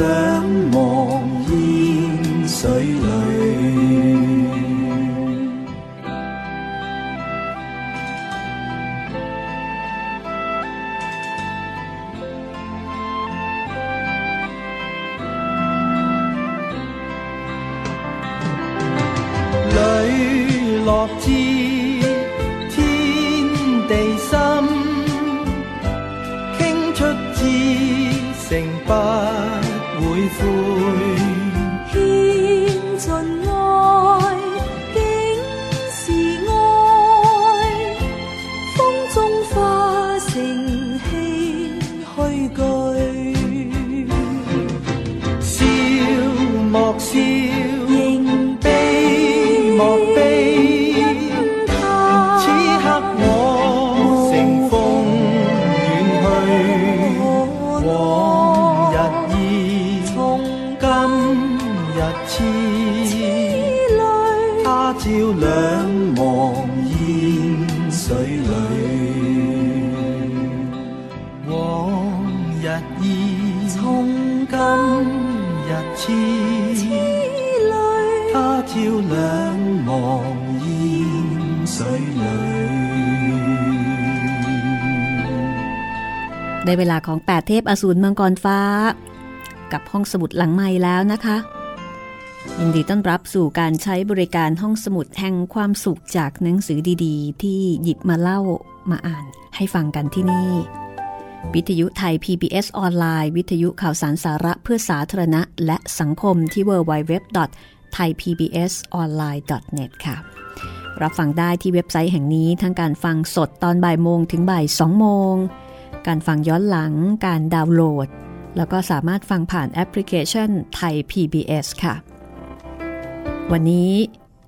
ไเทพอสูรมังกรฟ้า กับห้องสมุดหลังใหม่แล้วนะคะ ยินดีต้อนรับสู่การใช้บริการห้องสมุดแห่งความสุขจากหนังสือดีๆ ที่หยิบมาเล่ามาอ่านให้ฟังกันที่นี่ วิทยุไทย PBS ออนไลน์ วิทยุข่าวสารสาระเพื่อสาธารณะ และสังคมที่ www.thaipbsonline.net ค่ะรับฟังได้ที่เว็บไซต์แห่งนี้ทั้งการฟังสดตอนบ่ายโมงถึงบ่ายสองโมง การฟังย้อนหลัง การดาวน์โหลด แล้วก็สามารถฟังผ่านแอปพลิเคชันไทย PBS ค่ะ วันนี้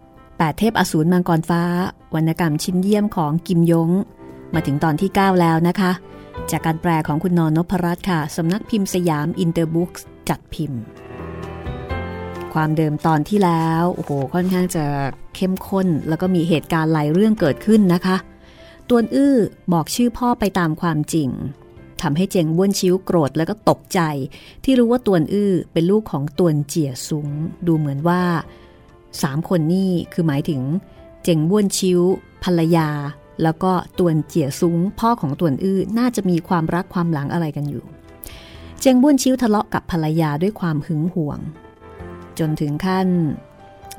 8 เทพอสูรมังกรฟ้า วรรณกรรมชิ้นเยี่ยมของกิมยง มาถึงตอนที่ 9 แล้วนะคะ จากการแปลของคุณนอนนพรัตน์ค่ะสำนักพิมพ์สยามอินเตอร์บุ๊กจัดพิมพ์ ความเดิมตอนที่แล้ว โอ้โห ค่อนข้างจะเข้มข้น แล้วก็มีเหตุการณ์หลายเรื่องเกิดขึ้นนะคะ ตวนอื้อบอกชื่อพ่อไปตามความจริงทำให้เจงบ้วนชิ้วโกรธแล้วก็ตกใจ ที่รู้ว่าตวนอื้อเป็นลูกของตวนเจี๋ยซุง ดูเหมือนว่าสามคนนี่คือหมายถึง เจงบ้วนชิ้วภรรยา แล้วก็ตวนเจี๋ยซุง พ่อของตวนอื้อน่าจะมีความรักความหลังอะไรกันอยู่ เจงบ้วนชิ้วทะเลาะกับภรรยาด้วยความหึงหวง จนถึงขั้น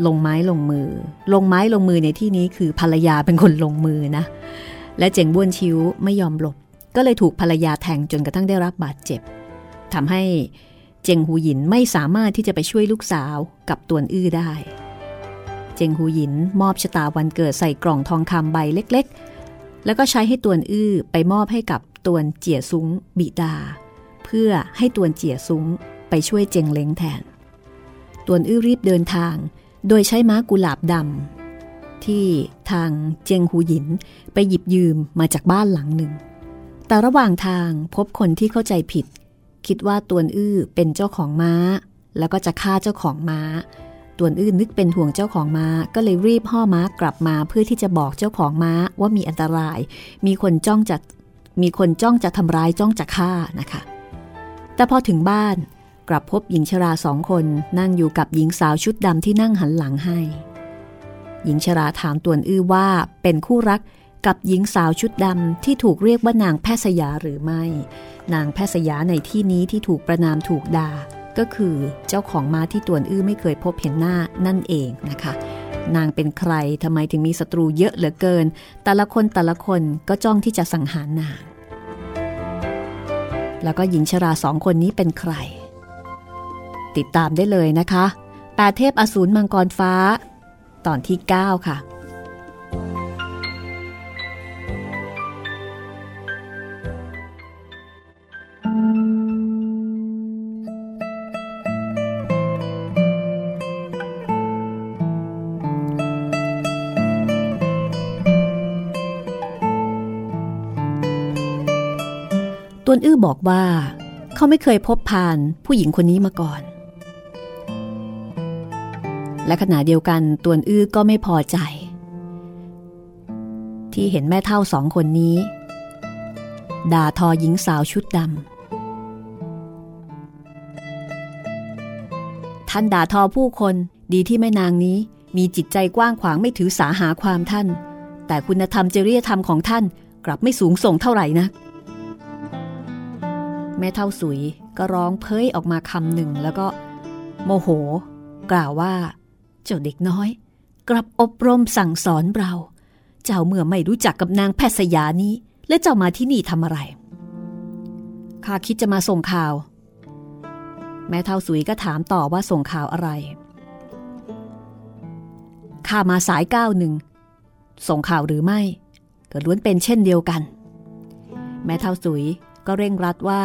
ลงไม้ลงมือ ลงไม้ลงมือในที่นี้คือภรรยาเป็นคนลงมือนะ และเจงบ้วนชิวไม่ยอมหลบ ก็เลยถูกภรรยาแทงจนกระทั่งได้รับบาดเจ็บทำให้เจงหูหยินไม่สามารถที่จะไปช่วยลูกสาวกับตวนอื้อได้ เจงหูหยินมอบชะตาวันเกิดใส่กล่องทองคำใบเล็ก ๆ แล้วก็ใช้ให้ตวนอื้อไปมอบให้กับตวนเจียซุ้งบิดา เพื่อให้ตวนเจียซุ้งไปช่วยเจงเล้งแทน ตวนอื้อรีบเดินทาง โดยใช้ม้ากุหลาบดำ ที่ทางเจียงหูหยินไปหยิบยืมมาจากบ้านหลังหนึ่ง แต่ระหว่างทางพบคนที่เข้าใจผิด คิดว่าตวนอื้อเป็นเจ้าของม้า แล้วก็จะฆ่าเจ้าของม้า ตวนอื้อนึกเป็นห่วงเจ้าของม้า ก็เลยรีบห่อม้ากลับมาเพื่อที่จะบอกเจ้าของม้าว่ามีอันตราย มีคนจ้องจะมีคนจ้องจะทำร้ายจ้องจะฆ่านะคะ แต่พอถึงบ้านกลับพบหญิงชราสองคนนั่งอยู่กับหญิงสาวชุดดำที่นั่งหันหลังให้ หญิงชราถามตวนอื้อว่าเป็นคู่รักกับหญิงสาวชุดดำที่ถูกเรียกว่านางแพทย์สยาหรือไม่ นางแพทย์สยาในที่นี้ที่ถูกประนามถูกด่า ก็คือเจ้าของม้าที่ตวนอื้อไม่เคยพบเห็นหน้านั่นเองนะคะ นางเป็นใครทำไมถึงมีศัตรูเยอะเหลือเกิน แต่ละคนแต่ละคนก็จ้องที่จะสังหารนาง แล้วก็หญิงชราสองคนนี้เป็นใคร ติดตามได้เลยนะคะแปดเทพอสูรมังกรฟ้า ตอนที่ 9 ค่ะ ตวนอื้อบอกว่า เขาไม่เคยพบผ่านผู้หญิงคนนี้มาก่อน และขณะเดียวกันตวนอื้อก็ไม่พอใจ ที่เห็นแม่เท่าสองคนนี้ ด่าทอหญิงสาวชุดดำท่านด่าทอผู้คนดีที่แม่นางนี้มีจิตใจกว้างขวางไม่ถือสาหาความท่าน แต่คุณธรรมจริยธรรมของท่านกลับไม่สูงส่งเท่าไหร่นะักแม่เท่าสุยก็ร้องเพ้ยออกมาคำหนึ่งแล้วก็ โมโห กล่าวว่า เจ้าเด็กน้อย กลับอบรมสั่งสอนเรา เจ้าเมื่อไม่รู้จักกับนางแพทย์สยานี้ และเจ้ามาที่นี่ทำอะไรข้าคิดจะมาส่งข่าว แม่เท่าสุยก็ถามต่อว่าส่งข่าวอะไรข้ามาสายก้าวหนึ่งส่งข่าวหรือไม่ ก็ล้วนเป็นเช่นเดียวกัน แม่เท่าสุยก็เร่งรัดว่า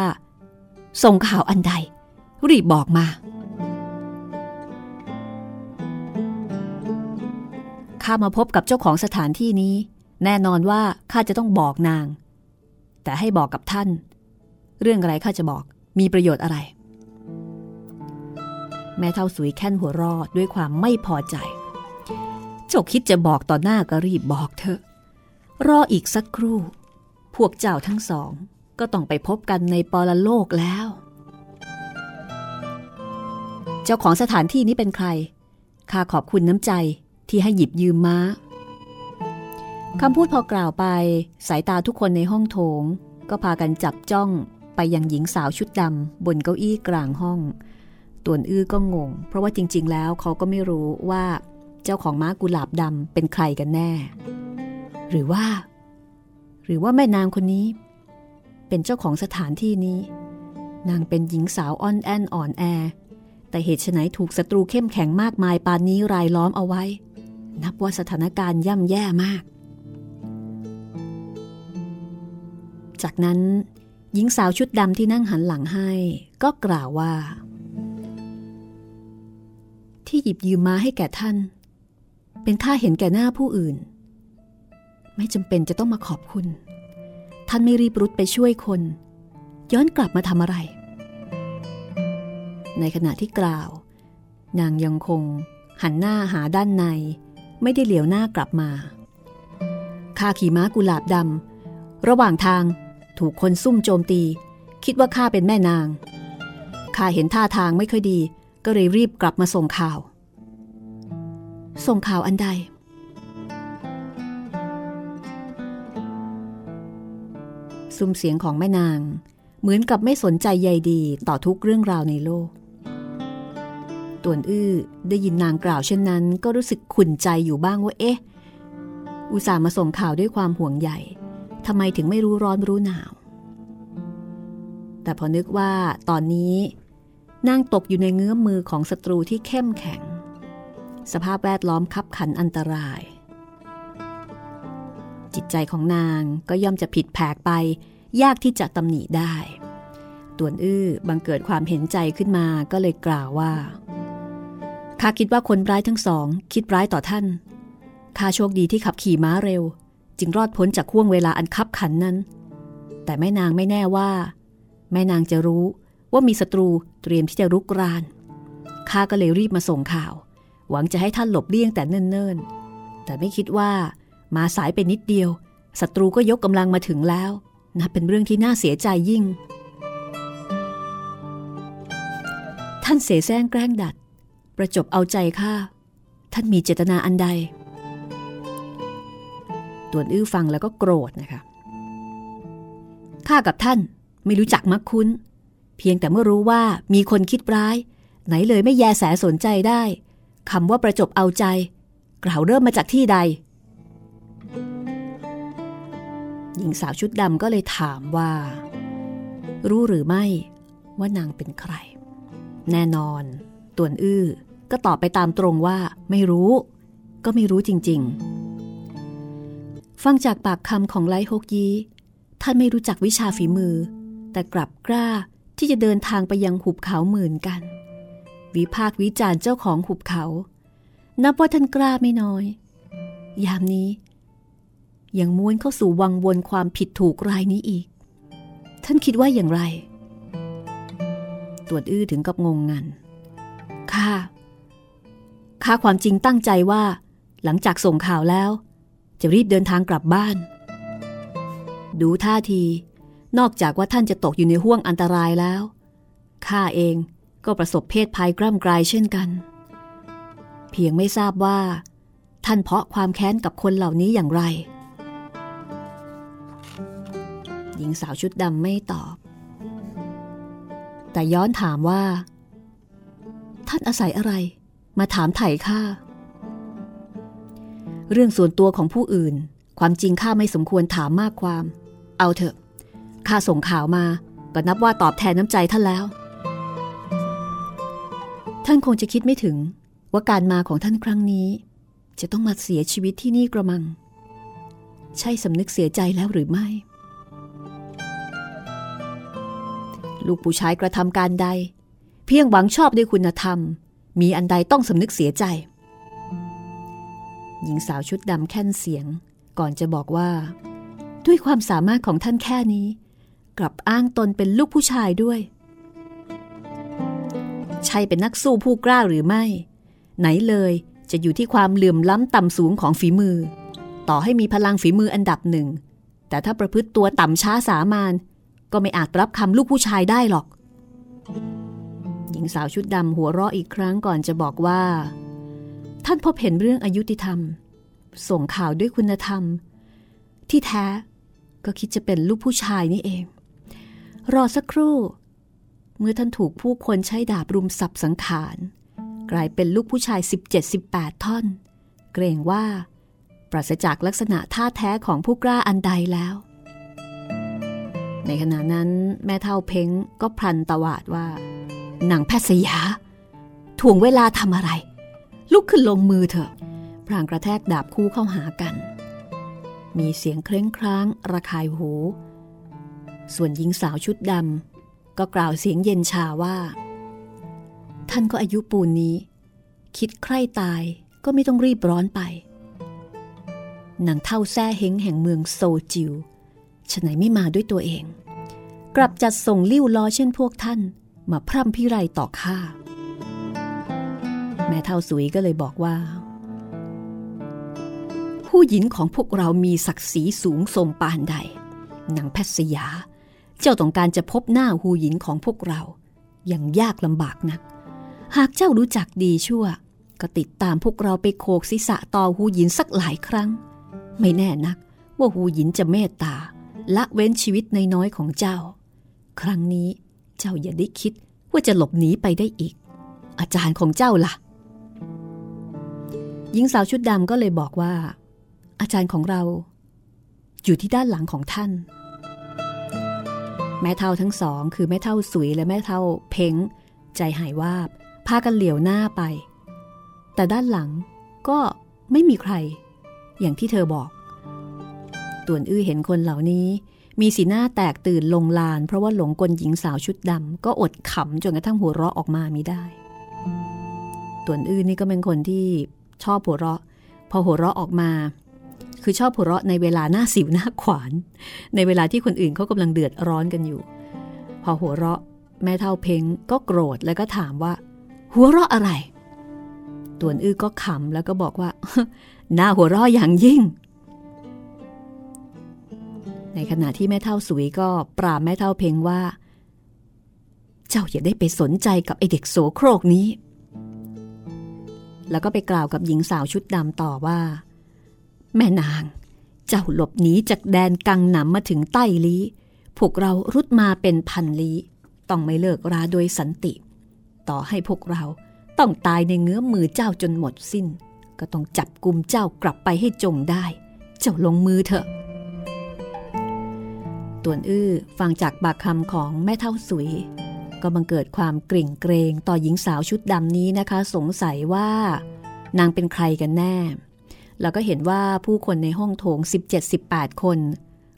ส่งข่าวอันใด รีบบอกมา ข้ามาพบกับเจ้าของสถานที่นี้ แน่นอนว่าข้าจะต้องบอกนาง แต่ให้บอกกับท่าน เรื่องอะไรข้าจะบอกมีประโยชน์อะไร แม่เท่าสุยแค่นหัวรอดด้วยความไม่พอใจ เจ้าคิดจะบอกต่อหน้าก็รีบบอกเถอะ รออีกสักครู่ พวกเจ้าทั้งสอง ก็ต้องไปพบกันในปรโลกแล้ว เจ้าของสถานที่นี้เป็นใครข้าขอบคุณน้ำใจ ที่ให้หยิบยืมม้าคำพูดพอกล่าวไป สายตาทุกคนในห้องโถง ก็พากันจับจ้องไปยังหญิงสาวชุดดำบนเก้าอี้กลางห้อง ต่วนอื้อก็งง เพราะว่าจริง ๆ แล้วเขาก็ไม่รู้ว่าเจ้าของม้ากุหลาบดำเป็นใครกันแน่ หรือว่า หรือว่าแม่นางคนนี้ เป็นเจ้าของสถานที่นี้ นางเป็นหญิงสาวอ่อนแอนอ่อนแอ แต่เหตุไฉนถูกศัตรูเข้มแข็งมากมายปานนี้รายล้อมเอาไว้ นับว่าสถานการณ์ย่ำแย่มาก จากนั้นหญิงสาวชุดดำที่นั่งหันหลังให้ ก็กล่าวว่า ที่หยิบยืมมาให้แก่ท่าน เป็นค่าเห็นแก่หน้าผู้อื่น ไม่จำเป็นจะต้องมาขอบคุณ ท่านไม่รีบรุดไปช่วยคน ย้อนกลับมาทำอะไร ในขณะที่กล่าว นางยังคงหันหน้าหาด้านใน ไม่ได้เหลียวหน้ากลับมาข้าขี่ม้ากุหลาบดำระหว่างทางถูกคนซุ่มโจมตี คิดว่าข้าเป็นแม่นางข้าเห็นท่าทางไม่ค่อยดี ก็เลยรีบกลับมาส่งข่าว ส่งข่าวอันใด ซุ้มเสียงของแม่นาง เหมือนกับไม่สนใจใยดีต่อทุกเรื่องราวในโลก ตวนอื้อได้ยินนางกล่าวเช่นนั้น ก็รู้สึกขุ่นใจอยู่บ้างว่าเอ๊ะ อุตส่าห์มาส่งข่าวด้วยความห่วงใหญ่ทำไมถึงไม่รู้ร้อนรู้หนาว แต่พอนึกว่าตอนนี้นางตกอยู่ในเงื้อมมือของศัตรูที่เข้มแข็ง สภาพแวดล้อมคับขันอันตราย จิตใจของนางก็ย่อมจะผิดแผกไป ยากที่จะตำหนิได้ตวนอื้อบังเกิดความเห็นใจขึ้นมาก็เลยกล่าวว่า ข้าคิดว่าคนร้ายทั้งสอง คิดร้ายต่อท่าน ข้าโชคดีที่ขับขี่ม้าเร็ว จึงรอดพ้นจากข่วงเวลาอันคับขันนั้น แต่แม่นางไม่แน่ว่า แม่นางจะรู้ว่ามีศัตรูเตรียมที่จะรุกราน ข้าก็เลยรีบมาส่งข่าว หวังจะให้ท่านหลบเลี่ยงแต่เนิ่นๆ แต่ไม่คิดว่ามาสายไปนิดเดียวศัตรูก็ยกกำลังมาถึงแล้วนับเป็นเรื่องที่น่าเสียใจยิ่ง ท่านเสแสร้งแกล้งดัด ประจบเอาใจข้าท่านมีเจตนาอันใดตวนอื้อฟังแล้วก็โกรธนะคะข้ากับท่านไม่รู้จักมักคุ้น เพียงแต่เมื่อรู้ว่ามีคนคิดร้าย ไหนเลยไม่แยแสสนใจได้คำว่าประจบเอาใจ กล่าวเริ่มมาจากที่ใด หญิงสาวชุดดำก็เลยถามว่า รู้หรือไม่ว่านางเป็นใคร แน่นอน ตวนอื้อ ก็ตอบไปตามตรงว่า ไม่รู้ ก็ไม่รู้จริง ๆ ฟังจากปากคำของไลฮกยีท่านไม่รู้จักวิชาฝีมือ แต่กลับกล้าที่จะเดินทางไปยังหุบเขาหมื่นกัน วิพากวิจารณ์เจ้าของหุบเขา นับว่าท่านกล้าไม่น้อย ยามนี้ ยังม้วนเข้าสู่วังวนความผิดถูกรายนี้อีก ท่านคิดว่าอย่างไร ตรวจอื้อถึงกับงงงันข้า ข้าความจริงตั้งใจว่า หลังจากส่งข่าวแล้ว จะรีบเดินทางกลับบ้าน ดูท่าที นอกจากว่าท่านจะตกอยู่ในห่วงอันตรายแล้วข้าเองก็ประสบเพศภัยกล้ำกลายเช่นกัน เพียงไม่ทราบว่า ท่านเพาะความแค้นกับคนเหล่านี้อย่างไร หญิงสาวชุดดำไม่ตอบ แต่ย้อนถามว่า ท่านอาศัยอะไร มาถามไถ่ข้า เรื่องส่วนตัวของผู้อื่น ความจริงข้าไม่สมควรถามมากความ เอาเถอะ ข้าส่งข่าวมาก็นับว่าตอบแทนน้ำใจท่านแล้ว ท่านคงจะคิดไม่ถึงว่าการมาของท่านครั้งนี้ จะต้องมาเสียชีวิตที่นี่กระมัง ใช่สำนึกเสียใจแล้วหรือไม่ ลูกผู้ชายกระทำการใด เพียงหวังชอบด้วยคุณธรรม มีอันใดต้องสำนึกเสียใจ หญิงสาวชุดดำแค่นเสียง ก่อนจะบอกว่า ด้วยความสามารถของท่านแค่นี้ กลับอ้างตนเป็นลูกผู้ชายด้วย ใช่เป็นนักสู้ผู้กล้าหรือไม่ ไหนเลยจะอยู่ที่ความเหลื่อมล้ำต่ำสูงของฝีมือ ต่อให้มีพลังฝีมืออันดับหนึ่ง แต่ถ้าประพฤติตัวต่ำช้าสามานก็ไม่อาจรับคำลูกผู้ชายได้หรอก หญิงสาวชุดดำหัวเราะอีกครั้งก่อนจะบอกว่า ท่านพบเห็นเรื่องอายุติธรรม ส่งข่าวด้วยคุณธรรม ที่แท้ก็คิดจะเป็นลูกผู้ชายนี่เอง รอสักครู่ เมื่อท่านถูกผู้คนใช้ดาบรุมสับสังขาร กลายเป็นลูกผู้ชาย 17-18 ท่อน เกรงว่า ปราศจากลักษณะท่าแท้ของผู้กล้าอันใดแล้ว ในขณะนั้นแม่เท่าเพ้งก็พลันตวาดว่า นังแพทย์สยาถ่วงเวลาทำอะไร ลุกขึ้นลงมือเถอะพรางกระแทกดาบคู่เข้าหากัน มีเสียงเคร่งคราง ระคายหู ส่วนหญิงสาวชุดดำก็กล่าวเสียงเย็นชาว่า ท่านก็อายุปูนนี้ คิดใคร่ตายก็ไม่ต้องรีบร้อนไปนังเท่าแซ่เฮงแห่งเมืองโซจิวฉไหนไม่มาด้วยตัวเอง กลับจัดส่งลิ้วล้อเช่นพวกท่าน มาพร่ำพิไรต่อข้า แม่เท่าสุยก็เลยบอกว่า ผู้หญิงของพวกเรามีศักดิ์ศรีสูงส่งปานใดนางแพทย์สยา เจ้าต้องการจะพบหน้าหูหญิงของพวกเรา อย่างยากลำบากนัก หากเจ้ารู้จักดีชั่ว ก็ติดตามพวกเราไปโคกศีรษะต่อหูหญินสักหลายครั้ง ไม่แน่นักว่าหูหญินจะเมตตาละเว้นชีวิตในน้อยของเจ้า ครั้งนี้ เจ้าอย่าได้คิดว่าจะหลบหนีไปได้อีก อาจารย์ของเจ้าละ่ะ หญิงสาวชุดดำก็เลยบอกว่า อาจารย์ของเรา อยู่ที่ด้านหลังของท่าน แม่เท่าทั้งสอง คือแม่เท่าสุยและแม่เท่าเพ้ง ใจหายวาบ พากันเหลียวหน้าไป แต่ด้านหลังก็ไม่มีใคร อย่างที่เธอบอกต่วนอื้อเห็นคนเหล่านี้ มีสีหน้าแตกตื่นลงลาน เพราะว่าหลงกลหญิงสาวชุดดำก็อดขำจนกระทั่งหัวเราะออกมาไม่ได้ต่วนอื้อนี่ก็เป็นคนที่ชอบหัวเราะ พอหัวเราะออกมา คือชอบหัวเราะในเวลาหน้าสิวหน้าขวาน ในเวลาที่คนอื่นเขากำลังเดือดร้อนกันอยู่ พอหัวเราะแม่เท่าเพ้งก็โกรธแล้วก็ถามว่า หัวเราะอะไรต่วนอื้อก็ขำแล้วก็บอกว่าหน้าหัวเราะอย่างยิ่ง ในขณะที่แม่เท่าสุยก็ปราบแม่เท่าเพ้งว่า เจ้าอย่าได้ไปสนใจกับไอเด็กโสโครกนี้ แล้วก็ไปกล่าวกับหญิงสาวชุดดำต่อว่า แม่นาง เจ้าหลบหนีจากแดนกังหนำมาถึงใต้ลีพวกเรารุดมาเป็นพันลีต้องไม่เลิกราโดยสันติ ต่อให้พวกเราต้องตายในเงื้อมือเจ้าจนหมดสิ้น ก็ต้องจับกลุ่มเจ้ากลับไปให้จงได้ เจ้าลงมือเถอะ ต่วนอื้อฟังจากปากคำของแม่เท่าสุย ก็บังเกิดความกริ่งเกรงต่อหญิงสาวชุดดำนี้นะคะ สงสัยว่านางเป็นใครกันแน่ แล้วก็เห็นว่าผู้คนในห้องโถง 17-18 คน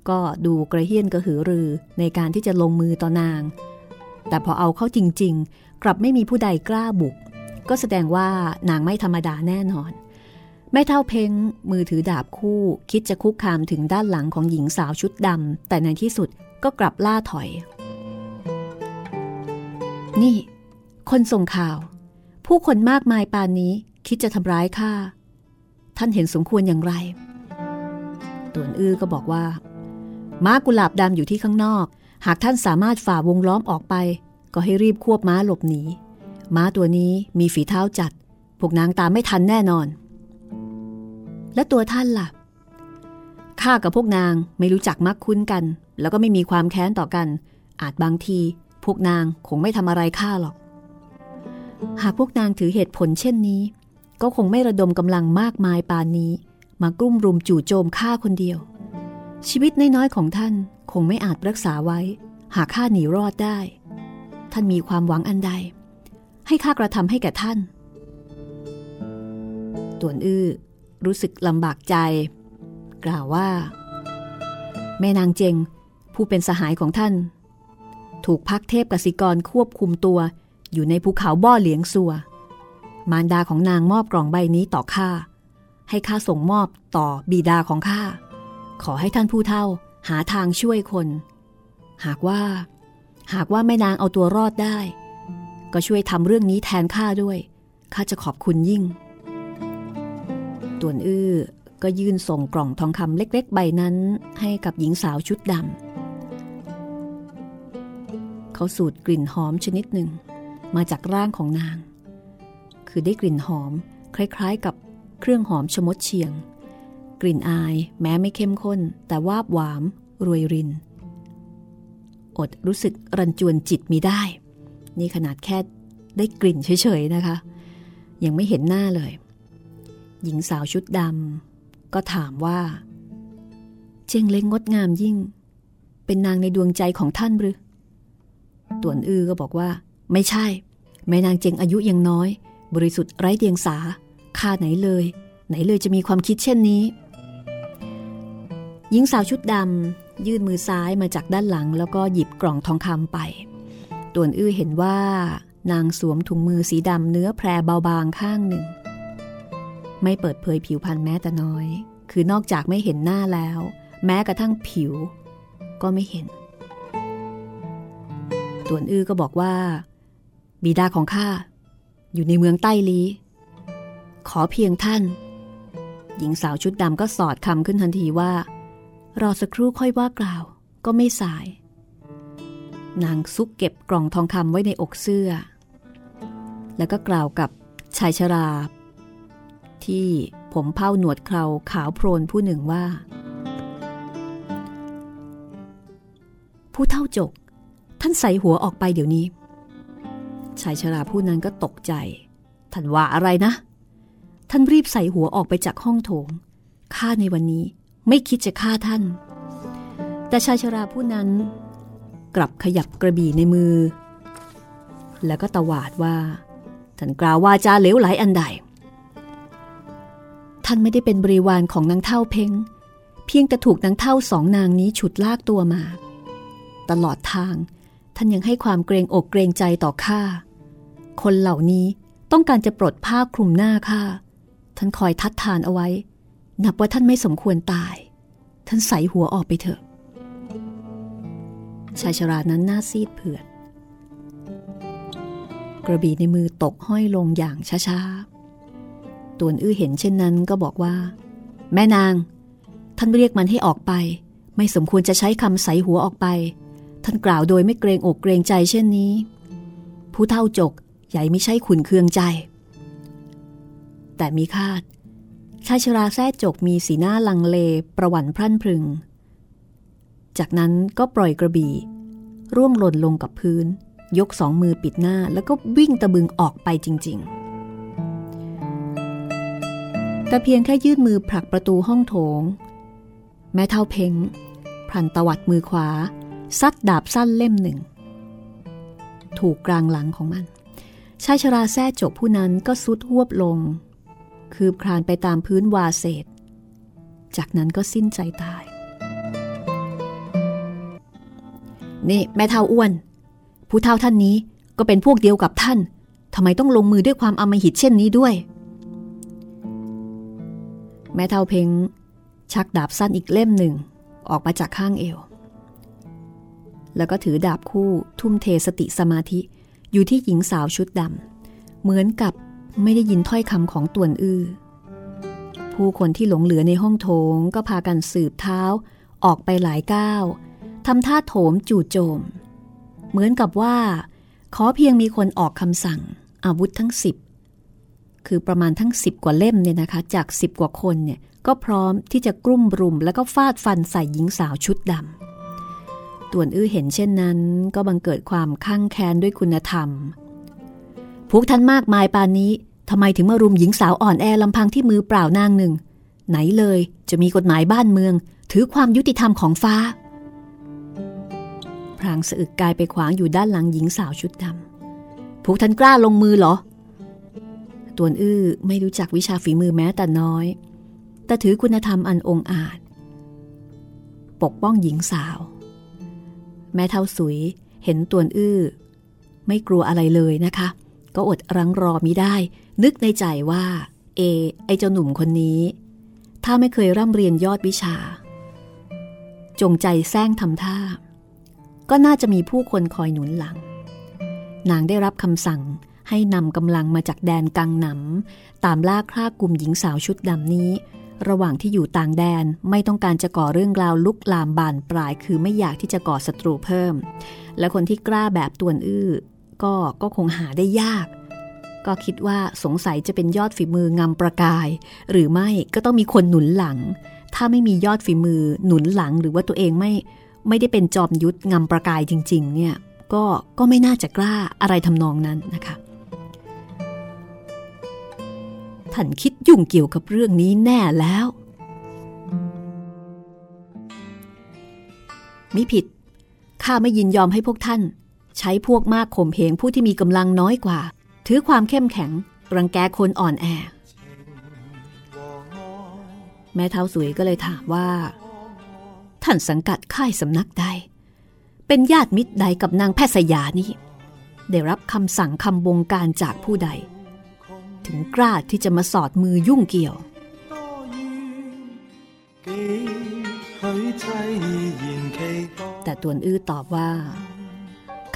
ก็ดูกระเฮี้ยนกระหือรือในการที่จะลงมือต่อนาง แต่พอเอาเข้าจริง ๆ กลับไม่มีผู้ใดกล้าบุก ก็แสดงว่านางไม่ธรรมดาแน่นอน แม่เท่าเพ้งมือถือดาบคู่ คิดจะคุกคามถึงด้านหลังของหญิงสาวชุดดำแต่ในที่สุดก็กลับล่าถอย นี่ คนส่งข่าว ผู้คนมากมายปานนี้คิดจะทำร้ายข้าท่านเห็นสมควรอย่างไรตวนอื้อก็บอกว่า ม้ากุหลาบดำอยู่ที่ข้างนอก หากท่านสามารถฝ่าวงล้อมออกไป ก็ให้รีบควบม้าหลบหนีม้าตัวนี้มีฝีเท้าจัดพวกนางตามไม่ทันแน่นอน และตัวท่านละ่ะข้ากับพวกนางไม่รู้จักมักคุ้นกัน แล้วก็ไม่มีความแค้นต่อกัน อาจบางที พวกนางคงไม่ทำอะไรข้าหรอก หากพวกนางถือเหตุผลเช่นนี้ ก็คงไม่ระดมกำลังมากมายปานนี้ มากลุ่มรุมจู่โจมข้าคนเดียว ชีวิตน้อยๆของท่านคงไม่อาจรักษาไว้ หากข้าหนีรอดได้ ท่านมีความหวังอันใด ให้ข้ากระทำให้แก่ท่านต่วนอื้อ รู้สึกลำบากใจ กล่าวว่า แม่นางเจง ผู้เป็นสหายของท่าน ถูกพักเทพกสิกรควบคุมตัว อยู่ในภูเขาบ่อเหลียงสัว มารดาของนางมอบกล่องใบนี้ต่อข้าให้ข้าส่งมอบต่อบิดาของข้าขอให้ท่านผู้เฒ่าหาทางช่วยคน หากว่า หากว่าแม่นางเอาตัวรอดได้ ก็ช่วยทำเรื่องนี้แทนข้าด้วยข้าจะขอบคุณยิ่ง ตวนอื้อก็ยื่นส่งกล่องทองคำเล็กๆ ใบนั้นให้กับหญิงสาวชุดดำ เขาสูดกลิ่นหอมชนิดหนึ่ง มาจากร่างของนาง คือได้กลิ่นหอมคล้ายๆกับเครื่องหอมชมดเชียง กลิ่นอายแม้ไม่เข้มข้น แต่วาบหวามรวยริน อดรู้สึกรันจวนจิตมีได้ นี่ขนาดแค่ได้กลิ่นเฉยๆนะคะ ยังไม่เห็นหน้าเลย หญิงสาวชุดดำก็ถามว่า เจงเล้งงดงามยิ่ง เป็นนางในดวงใจของท่านหรือต่วนอือก็บอกว่า ไม่ใช่ แม่นางเจงอายุยังน้อย บริสุทธิ์ไร้เดียงสาข้าไหนเลย ไหนเลยจะมีความคิดเช่นนี้ หญิงสาวชุดดำยื่นมือซ้ายมาจากด้านหลัง แล้วก็หยิบกล่องทองคำไปต่วนอื้อเห็นว่านางสวมถุงมือสีดำเนื้อแพรเบาบางข้างหนึ่ง ไม่เปิดเผยผิวพรรณแม้แต่น้อย คือนอกจากไม่เห็นหน้าแล้ว แม้กระทั่งผิว ก็ไม่เห็นต่วนอื้อก็บอกว่า บิดาของข้าอยู่ในเมืองใต้ลี ขอเพียงท่าน หญิงสาวชุดดำก็สอดคำขึ้นทันทีว่า รอสักครู่ค่อยว่ากล่าว ก็ไม่สาย นางซุกเก็บกล่องทองคำไว้ในอกเสื้อ แล้วก็กล่าวกับชายชรา ที่ผมเผ้าหนวดเคราขาวโพลนผู้หนึ่งว่า ผู้เท่าจก ท่านใส่หัวออกไปเดี๋ยวนี้ ชายชราผู้นั้นก็ตกใจ ท่านว่าอะไรนะ ท่านรีบใส่หัวออกไปจากห้องโถงข้าในวันนี้ไม่คิดจะฆ่าท่าน แต่ชายชราผู้นั้น กลับขยับกระบี่ในมือ แล้วก็ตวาดว่า ท่านกล่าวว่าจาเหลวไหลอันใด ท่านไม่ได้เป็นบริวารของนางเท่าเพ้งเพียงแต่ถูกนางเท่าสองนางนี้ฉุดลากตัวมา ตลอดทาง ท่านยังให้ความเกรงอกเกรงใจต่อข้าคนเหล่านี้ต้องการจะปลดผ้าคลุมหน้าข้าท่านคอยทัดทานเอาไว้ นับว่าท่านไม่สมควรตาย ท่านใส่หัวออกไปเถอะชายชรานั้นหน้าซีดเผือด กระบี่ในมือตกห้อยลงอย่างช้าๆ ตวนอื้อเห็นเช่นนั้นก็บอกว่า แม่นาง ท่านเรียกมันให้ออกไป ไม่สมควรจะใช้คำใสหัวออกไป ท่านกล่าวโดยไม่เกรงอกเกรงใจเช่นนี้ ผู้เท่าจกใหญ่ไม่ใช่ขุนเคืองใจ แต่มีคาดชายชราแท้จกมีสีหน้าลังเลประหวันพรั่นพรึง จากนั้นก็ปล่อยกระบี่ ร่วงหล่นลงกับพื้น ยกสองมือปิดหน้าแล้วก็วิ่งตะบึงออกไปจริง ๆ แต่เพียงแค่ยื่นมือผลักประตูห้องโถง แม่เท่าเพ้งพลันตวัดมือขวา ซัดดาบสั้นเล่มหนึ่ง ถูกกลางหลังของมันชายชราแท้จบผู้นั้นก็สุดหวบลง คืบคลานไปตามพื้นวาเศษ จากนั้นก็สิ้นใจตาย นี่แม่เท่าอ้วน ผู้เท่าท่านนี้ก็เป็นพวกเดียวกับท่านทำไมต้องลงมือด้วยความอมหิตเช่นนี้ด้วย แม่เท่าเพ็งชักดาบสั้นอีกเล่มหนึ่ง ออกมาจากข้างเอว แล้วก็ถือดาบคู่ทุ่มเทสติสมาธิอยู่ที่หญิงสาวชุดดำเหมือนกับไม่ได้ยินถ้อยคำของตวนอื้อผู้คนที่หลงเหลือในห้องโถงก็พากันสืบเท้า ออกไปหลายก้าวทำท่าโถมจู่โจม เหมือนกับว่า ขอเพียงมีคนออกคำสั่ง อาวุธทั้งสิบ คือประมาณทั้งสิบกว่าเล่มเนี่ยนะคะ จากสิบกว่าคนเนี่ยก็พร้อมที่จะกลุ่มรุม แล้วก็ฟาดฟันใส่หญิงสาวชุดดำต่วนอื้อเห็นเช่นนั้น ก็บังเกิดความข้างแค้นด้วยคุณธรรม พวกท่านมากมายปานนี้ทำไมถึงมารุมหญิงสาวอ่อนแอลำพังที่มือเปล่านางหนึ่ง ไหนเลยจะมีกฎหมายบ้านเมือง ถือความยุติธรรมของฟ้า พรางสะอึกกายไปขวางอยู่ด้านหลังหญิงสาวชุดดำพวกท่านกล้าลงมือเหรอ ตวนอื้อไม่รู้จักวิชาฝีมือแม้แต่น้อย แต่ถือคุณธรรมอันองอาจ ปกป้องหญิงสาว แม่เท่าสุยเห็นตวนอื้อ ไม่กลัวอะไรเลยนะคะ ก็อดรังรอมิได้ นึกในใจว่า เอ ไอเจ้าหนุ่มคนนี้ ถ้าไม่เคยร่ำเรียนยอดวิชา จงใจแซงทำท่า ก็น่าจะมีผู้คนคอยหนุนหลัง นางได้รับคำสั่ง ให้นำกำลังมาจากแดนกังหนำตามล่าคร่ากลุ่มหญิงสาวชุดดำนี้ ระหว่างที่อยู่ต่างแดนไม่ต้องการจะก่อเรื่องราวลุกลามบานปลาย คือไม่อยากที่จะก่อศัตรูเพิ่ม และคนที่กล้าแบบตวนอื้อ ก็ก็คงหาได้ยาก ก็คิดว่าสงสัยจะเป็นยอดฝีมืองามประกาย หรือไม่ก็ต้องมีคนหนุนหลัง ถ้าไม่มียอดฝีมือหนุนหลังหรือว่าตัวเองไม่ไม่ได้เป็นจอมยุทธงามประกายจริง ๆ เนี่ย ก็ก็ไม่น่าจะกล้าอะไรทำนองนั้นนะคะ ท่านคิดยุ่งเกี่ยวกับเรื่องนี้แน่แล้ว มิผิด ข้าไม่ยินยอมให้พวกท่าน ใช้พวกมากข่มเหงผู้ที่มีกำลังน้อยกว่า ถือความเข้มแข็ง รังแกคนอ่อนแอ แม่เท้าสวยก็เลยถามว่า ท่านสังกัดค่ายสำนักใด เป็นญาติมิตรใดกับนางแพทย์สยานี้ได้รับคำสั่งคำบงการจากผู้ใด ถึงกล้าที่จะมาสอดมือยุ่งเกี่ยว แต่ตวนอื้อตอบว่า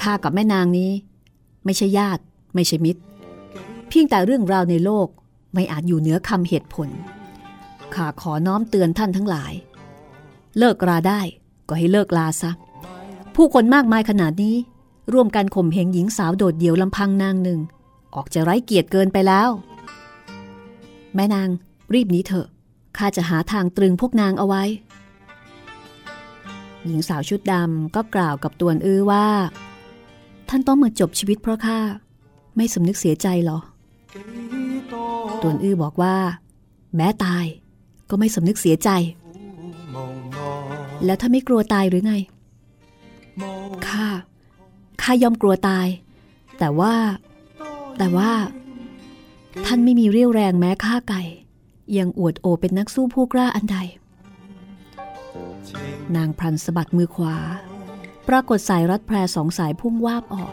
ข้ากับแม่นางนี้ ไม่ใช่ญาติ ไม่ใช่มิตร เพียงแต่เรื่องราวในโลกไม่อาจอยู่เหนือคำเหตุผลข้าขอน้อมเตือนท่านทั้งหลาย เลิกราได้ก็ให้เลิกลาซะ ผู้คนมากมายขนาดนี้ ร่วมกันข่มเหงหญิงสาวโดดเดี่ยวลำพังนางหนึ่ง ออกจะไร้เกียรติเกินไปแล้ว แม่นางรีบหนีเถอะข้าจะหาทางตรึงพวกนางเอาไว้ หญิงสาวชุดดำก็กล่าวกับตวนอื้อว่า ท่านต้องมาจบชีวิตเพราะข้าไม่สำนึกเสียใจหรอตวนอื้อบอกว่า แม้ตายก็ไม่สำนึกเสียใจ แล้วถ้าไม่กลัวตายหรือไงข้าข้ายอมกลัวตาย แต่ว่า แต่ว่า ท่านไม่มีเรี่ยวแรงแม้ข้าไก่ ยังอวดโอเป็นนักสู้ผู้กล้าอันใด นางพลันสะบัดมือขวา ปรากฏสายรัดแพรสองสายพุ่งวาบออก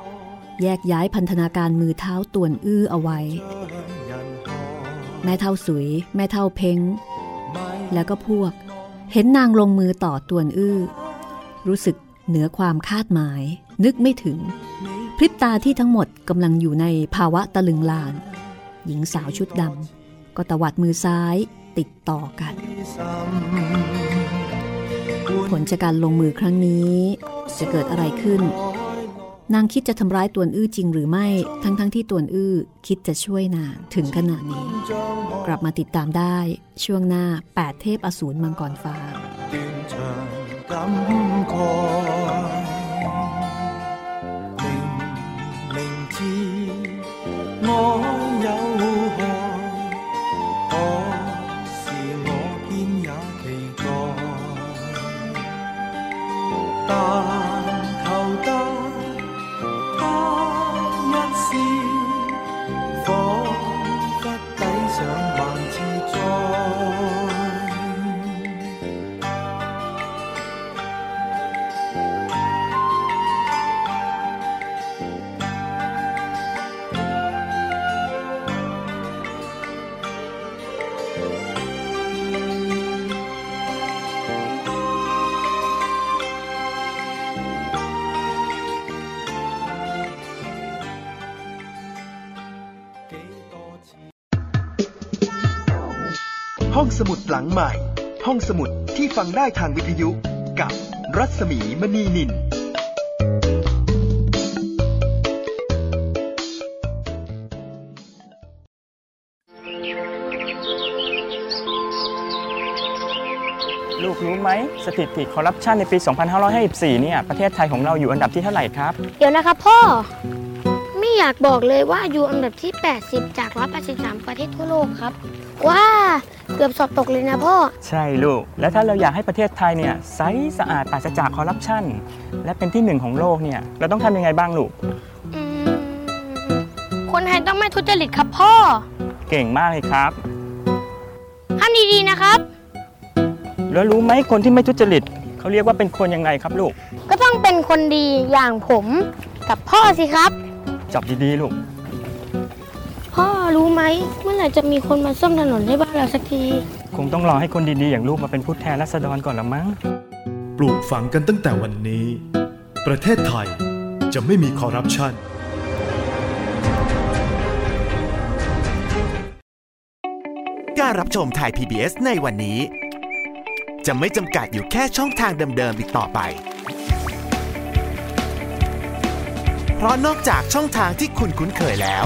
แยกย้ายพันธนาการมือเท้าต่วนอื้อเอาไว้ แม่เท่าสุย แม่เท่าเพ้ง แล้วก็พวก เห็นนางลงมือต่อต่วนอื้อ รู้สึกเหนือความคาดหมาย นึกไม่ถึง พริบตาที่ทั้งหมดกำลังอยู่ในภาวะตะลึงลาน หญิงสาวชุดดำก็ตวัดมือซ้ายติดต่อกัน ผลจากการลงมือครั้งนี้ จะเกิดอะไรขึ้น นางคิดจะทำร้ายตวนอื้อจริงหรือไม่ ทั้งๆทที่ตวนอื้อคิดจะช่วยนางถึงขนาดนี้ กลับมาติดตามได้ช่วงหน้า 8 เทพอสูรมังกรฟ้า 我有憾，可是我偏也期待。 ห้องสมุดหลังใหม่ ห้องสมุดที่ฟังได้ทางวิทยุกับรัศมีมณีนิน ลูกรู้ไหมสถิติคอร์รัปชันในปี 2554 เนี่ย ประเทศไทยของเราอยู่อันดับที่เท่าไหร่ครับ เดี๋ยวนะครับพ่อ ไม่อยากบอกเลยว่าอยู่อันดับที่ 80 จาก 183 ประเทศทั่วโลกครับ ว้า เกือบสอบตกเลยนะพ่อ ใช่ลูก แล้วถ้าเราอยากให้ประเทศไทยเนี่ยใสสะอาดปราศจากคอร์รัปชันและเป็นที่หนึ่งของโลกเนี่ยเราต้องทำยังไงบ้างลูก อืมคนไทยต้องไม่ทุจริตครับพ่อเก่งมากเลยครับ ทำดีๆนะครับ แล้วรู้ไหมคนที่ไม่ทุจริตเขาเรียกว่าเป็นคนยังไงครับลูกก็ต้องเป็นคนดีอย่างผมกับพ่อสิครับ จับดีๆลูก พ่อรู้ไหมเมื่อไหร่จะมีคนมาซ่อมถนนให้บ้านเราสักที คงต้องรอให้คนดีๆ อย่างลูกมาเป็นผู้แทนราษฎรก่อนละมั้ง ปลูกฝังกันตั้งแต่วันนี้ ประเทศไทยจะไม่มีคอร์รัปชันการรับชมไทย PBS ในวันนี้ จะไม่จำกัดอยู่แค่ช่องทางเดิมๆอีกต่อไป เพราะนอกจากช่องทางที่คุณคุ้นเคยแล้ว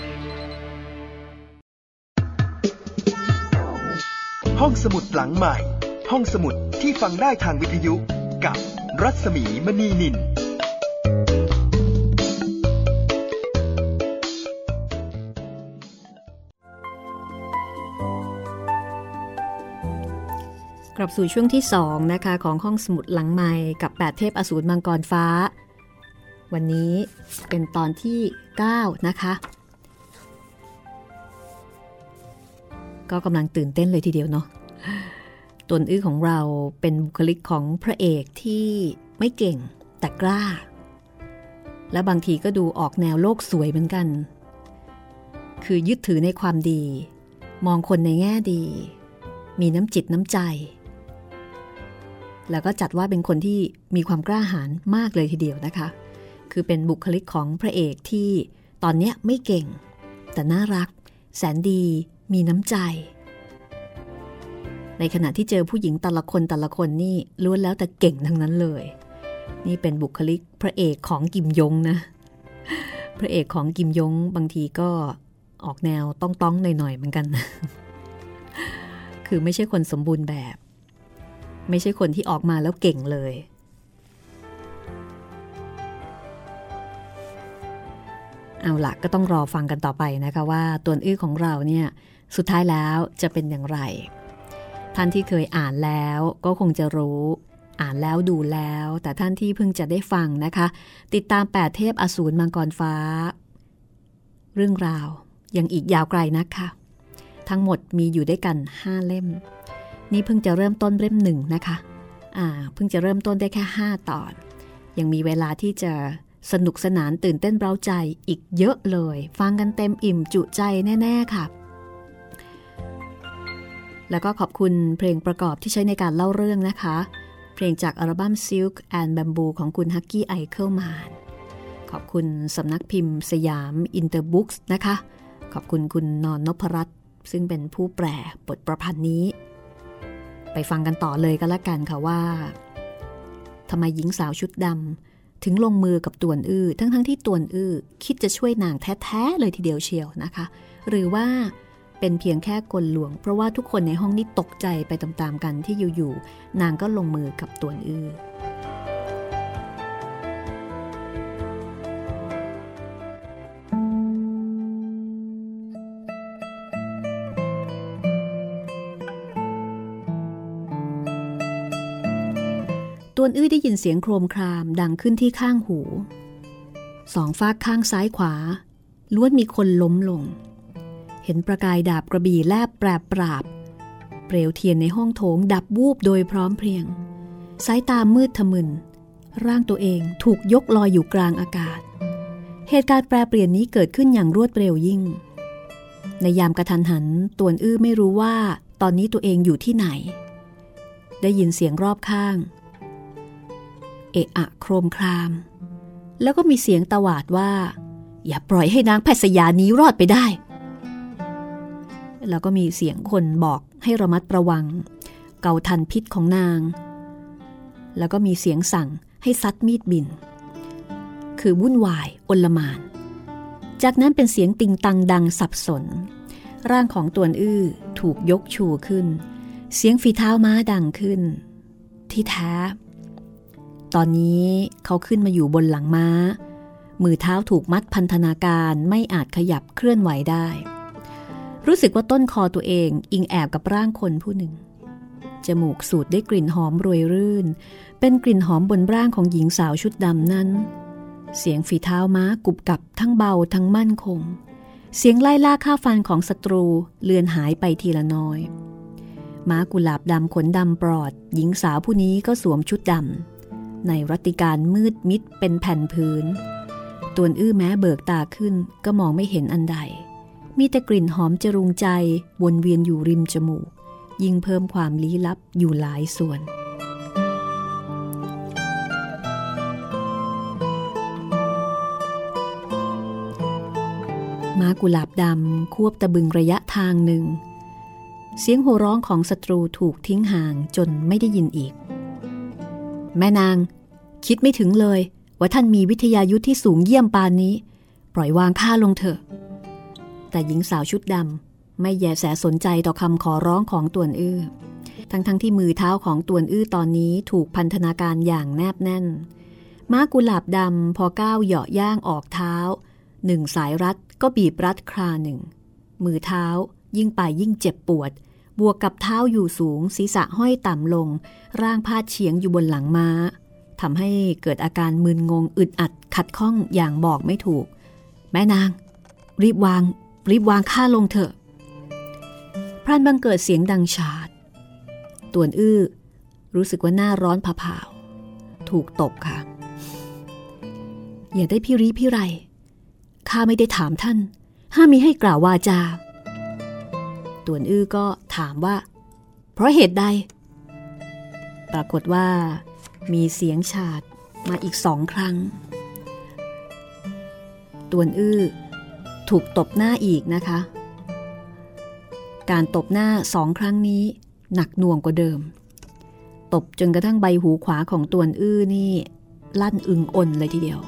ห้องสมุดหลังใหม่ ห้องสมุดที่ฟังได้ทางวิทยุกับรัศมีมณีนิน กลับสู่ช่วงที่ 2 นะคะ ของห้องสมุดหลังใหม่กับ 8 เทพอสูรมังกรฟ้า วันนี้เป็นตอนที่ 9 นะคะ ก็กำลังตื่นเต้นเลยทีเดียวเนาะตนอื้อของเราเป็นบุคลิกของพระเอกที่ไม่เก่งแต่กล้า และบางทีก็ดูออกแนวโลกสวยเหมือนกัน คือยึดถือในความดี มองคนในแง่ดี มีน้ำจิตน้ำใจ แล้วก็จัดว่าเป็นคนที่มีความกล้าหาญมากเลยทีเดียวนะคะ คือเป็นบุคลิกของพระเอกที่ตอนเนี้ยไม่เก่ง แต่น่ารัก แสนดี มีน้ำใจ ในขณะที่เจอผู้หญิงแต่ละคนแต่ละคนนี่ล้วนแล้วแต่เก่งทั้งนั้นเลย นี่เป็นบุคลิกพระเอกของกิมยงนะ พระเอกของกิมยงบางทีก็ออกแนวต้องต้องหน่อยๆเหมือนกัน คือไม่ใช่คนสมบูรณ์แบบ ไม่ใช่คนที่ออกมาแล้วเก่งเลย เอาละก็ต้องรอฟังกันต่อไปนะคะว่าตัวอื้อของเราเนี่ยสุดท้ายแล้วจะเป็นอย่างไร ท่านที่เคยอ่านแล้วก็คงจะรู้ อ่านแล้วดูแล้ว แต่ท่านที่เพิ่งจะได้ฟังนะคะ ติดตามแปดเทพอสูรมังกรฟ้า เรื่องราวยังอีกยาวไกลนะคะทั้งหมดมีอยู่ด้วยกัน 5 เล่ม นี่เพิ่งจะเริ่มต้นเล่มหนึ่งนะคะ อ่า เพิ่งจะเริ่มต้นได้แค่ 5 ตอน ยังมีเวลาที่จะ สนุกสนานตื่นเต้นเร้าใจอีกเยอะเลย ฟังกันเต็มอิ่มจุใจแน่ ๆ ค่ะ แล้วก็ขอบคุณเพลงประกอบที่ใช้ในการเล่าเรื่องนะคะ เพลงจากอัลบั้ม Silk and Bamboo ของคุณ Hucky Eichelmann ขอบคุณสำนักพิมพ์สยามอินเตอร์บุ๊กส์นะคะ ขอบคุณคุณนอนนพรัตน์ซึ่งเป็นผู้แปลบทประพันธ์นี้ ไปฟังกันต่อเลยก็แล้วกันค่ะว่าทำไมหญิงสาวชุดดำ ถึงลงมือกับตวนอื้อทั้งๆที่ตวนอื้อคิดจะช่วยนางแท้ๆเลยทีเดียวเชียวนะคะ หรือว่าเป็นเพียงแค่กลลวง เพราะว่าทุกคนในห้องนี้ตกใจไปตามๆกันที่อยู่ๆนางก็ลงมือกับตวนอื้อ ตวนอื้อได้ยินเสียงโครมครามดังขึ้นที่ข้างหู สองฝากข้างซ้ายขวา ล้วนมีคนล้มลง เห็นประกายดาบกระบี่แลบแปรปราบ เปลวเทียนในห้องโถงดับวูบโดยพร้อมเพรียง สายตามืดทะมึน ร่างตัวเองถูกยกลอยอยู่กลางอากาศ เหตุการณ์แปรเปลี่ยนนี้เกิดขึ้นอย่างรวดเร็วยิ่ง ในยามกระทันหันตวนอื้อไม่รู้ว่าตอนนี้ตัวเองอยู่ที่ไหน ได้ยินเสียงรอบข้าง เอะอะโครมคราม แล้วก็มีเสียงตวาดว่า อย่าปล่อยให้นางแพทยานี้รอดไปได้ แล้วก็มีเสียงคนบอกให้ระมัดระวัง เกาทันพิษของนาง แล้วก็มีเสียงสั่งให้ซัดมีดบิน คือวุ่นวายอลมาน จากนั้นเป็นเสียงติงตังดังสับสน ร่างของตวนอื้อถูกยกชูขึ้น เสียงฝีเท้าม้าดังขึ้น ที่แท้ ตอนนี้เขาขึ้นมาอยู่บนหลังม้า มือเท้าถูกมัดพันธนาการไม่อาจขยับเคลื่อนไหวได้ รู้สึกว่าต้นคอตัวเองอิงแอบกับร่างคนผู้หนึ่ง จมูกสูดได้กลิ่นหอมรวยรื่น เป็นกลิ่นหอมบนร่างของหญิงสาวชุดดำนั้น เสียงฝีเท้าม้ากุบกับทั้งเบาทั้งมั่นคง เสียงไล่ล่าฆ่าฟันของศัตรูเลือนหายไปทีละน้อย ม้ากุหลาบดำขนดำปลอด หญิงสาวผู้นี้ก็สวมชุดดำ ในรัติการมืดมิดเป็นแผ่นพื้น ตวนอื้อแม้เบิกตาขึ้นก็มองไม่เห็นอันใด มีแต่กลิ่นหอมจรุงใจวนเวียนอยู่ริมจมูก ยิ่งเพิ่มความลี้ลับอยู่หลายส่วนม้ากุหลาบดำควบตะบึงระยะทางหนึ่ง เสียงโห่ร้องของศัตรูถูกทิ้งห่างจนไม่ได้ยินอีก แม่นาง คิดไม่ถึงเลย ว่าท่านมีวิทยายุทธที่สูงเยี่ยมปานนี้ ปล่อยวางข้าลงเถอะ แต่หญิงสาวชุดดำไม่แยแสสนใจต่อคำขอร้องของตวนอื้อ ทั้งๆทที่มือเท้าของตวนอื้อตอนนี้ถูกพันธนาการอย่างแนบแน่น ม้ากุหลาบดำพอก้าวเหยาะย่างออกเท้า หนึ่งสายรัดก็บีบรัดคราหนึ่ง มือเท้ายิ่งไปยิ่งเจ็บปวด บวกกับเท้าอยู่สูง ศีรษะห้อยต่ำลง ร่างพาดเฉียงอยู่บนหลังม้าทำให้เกิดอาการมึนงงอึดอัดขัดข้องอย่างบอกไม่ถูก แม่นาง รีบวาง รีบวางข้าลงเถอะ พรันบังเกิดเสียงดังฉาดตวนอื้อ รู้สึกว่าหน้าร้อนผาๆถูกตบค่ะ อย่าได้พี่รีพี่ไรข้าไม่ได้ถามท่าน ห้ามมีให้กล่าววาจา ตวนอื้อก็ถามว่า เพราะเหตุใด ปรากฏว่า มีเสียงฉาดมาอีกสองครั้ง ตวนอื้อถูกตบหน้าอีกนะคะ การตบหน้าสองครั้งนี้หนักหน่วงกว่าเดิม ตบจนกระทั่งใบหูขวาของตวนอื้อนี่ลั่นอึงอ่นเลยทีเดียว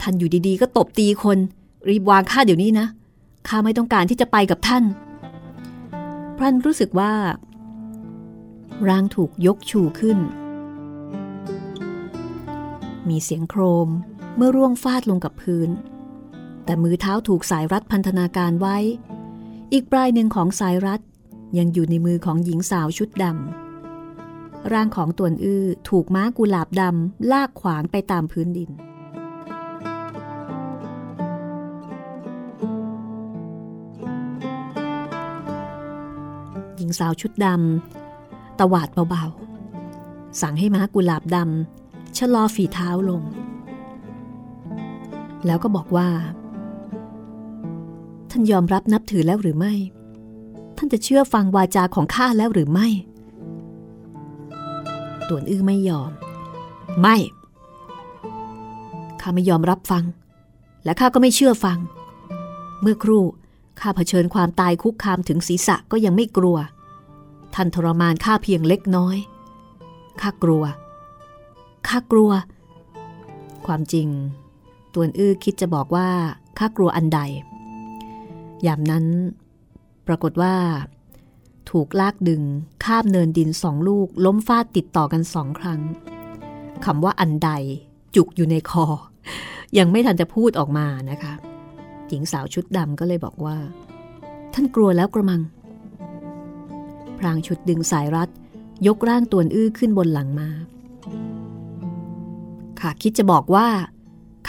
ท่านอยู่ดีๆ ก็ตบตีคน รีบวางข้าเดี๋ยวนี้นะ ข้าไม่ต้องการที่จะไปกับท่าน พรันรู้สึกว่าร่างถูกยกชูขึ้น มีเสียงโครมเมื่อร่วงฟาดลงกับพื้นแต่แต่มือเท้าถูกสายรัดพันธนาการไว้ อีกปลายหนึ่งของสายรัดยังอยู่ในมือของหญิงสาวชุดดำร่างของตวนอื้อถูกม้ากุหลาบดำลากขวางไปตามพื้นดิน งสาวชุดดำตวาดเบาๆ สั่งให้ม้ากุหลาบดำชะลอฝีเท้าลง แล้วก็บอกว่า ท่านยอมรับนับถือแล้วหรือไม่ ท่านจะเชื่อฟังวาจาของข้าแล้วหรือไม่ต่วนอื้อไม่ยอม ไม่ข้าไม่ยอมรับฟัง และข้าก็ไม่เชื่อฟัง เมื่อครู่ข้าเผชิญความตายคุกคามถึงศีรษะก็ยังไม่กลัว ท่านทรมานข้าเพียงเล็กน้อยข้ากลัวข้ากลัว ความจริง ตวนอื้อคิดจะบอกว่าข้ากลัวอันใด ยามนั้น ปรากฏว่า ถูกลากดึงข้ามเนินดินสองลูก ล้มฟาดติดต่อกันสองครั้งคำว่าอันใด จุกอยู่ในคอ ยังไม่ทันจะพูดออกมานะคะ หญิงสาวชุดดำก็เลยบอกว่า ท่านกลัวแล้วกระมัง พรางชุดดึงสายรัด ยกร่างตวนอื้อขึ้นบนหลังมาข้าคิดจะบอกว่า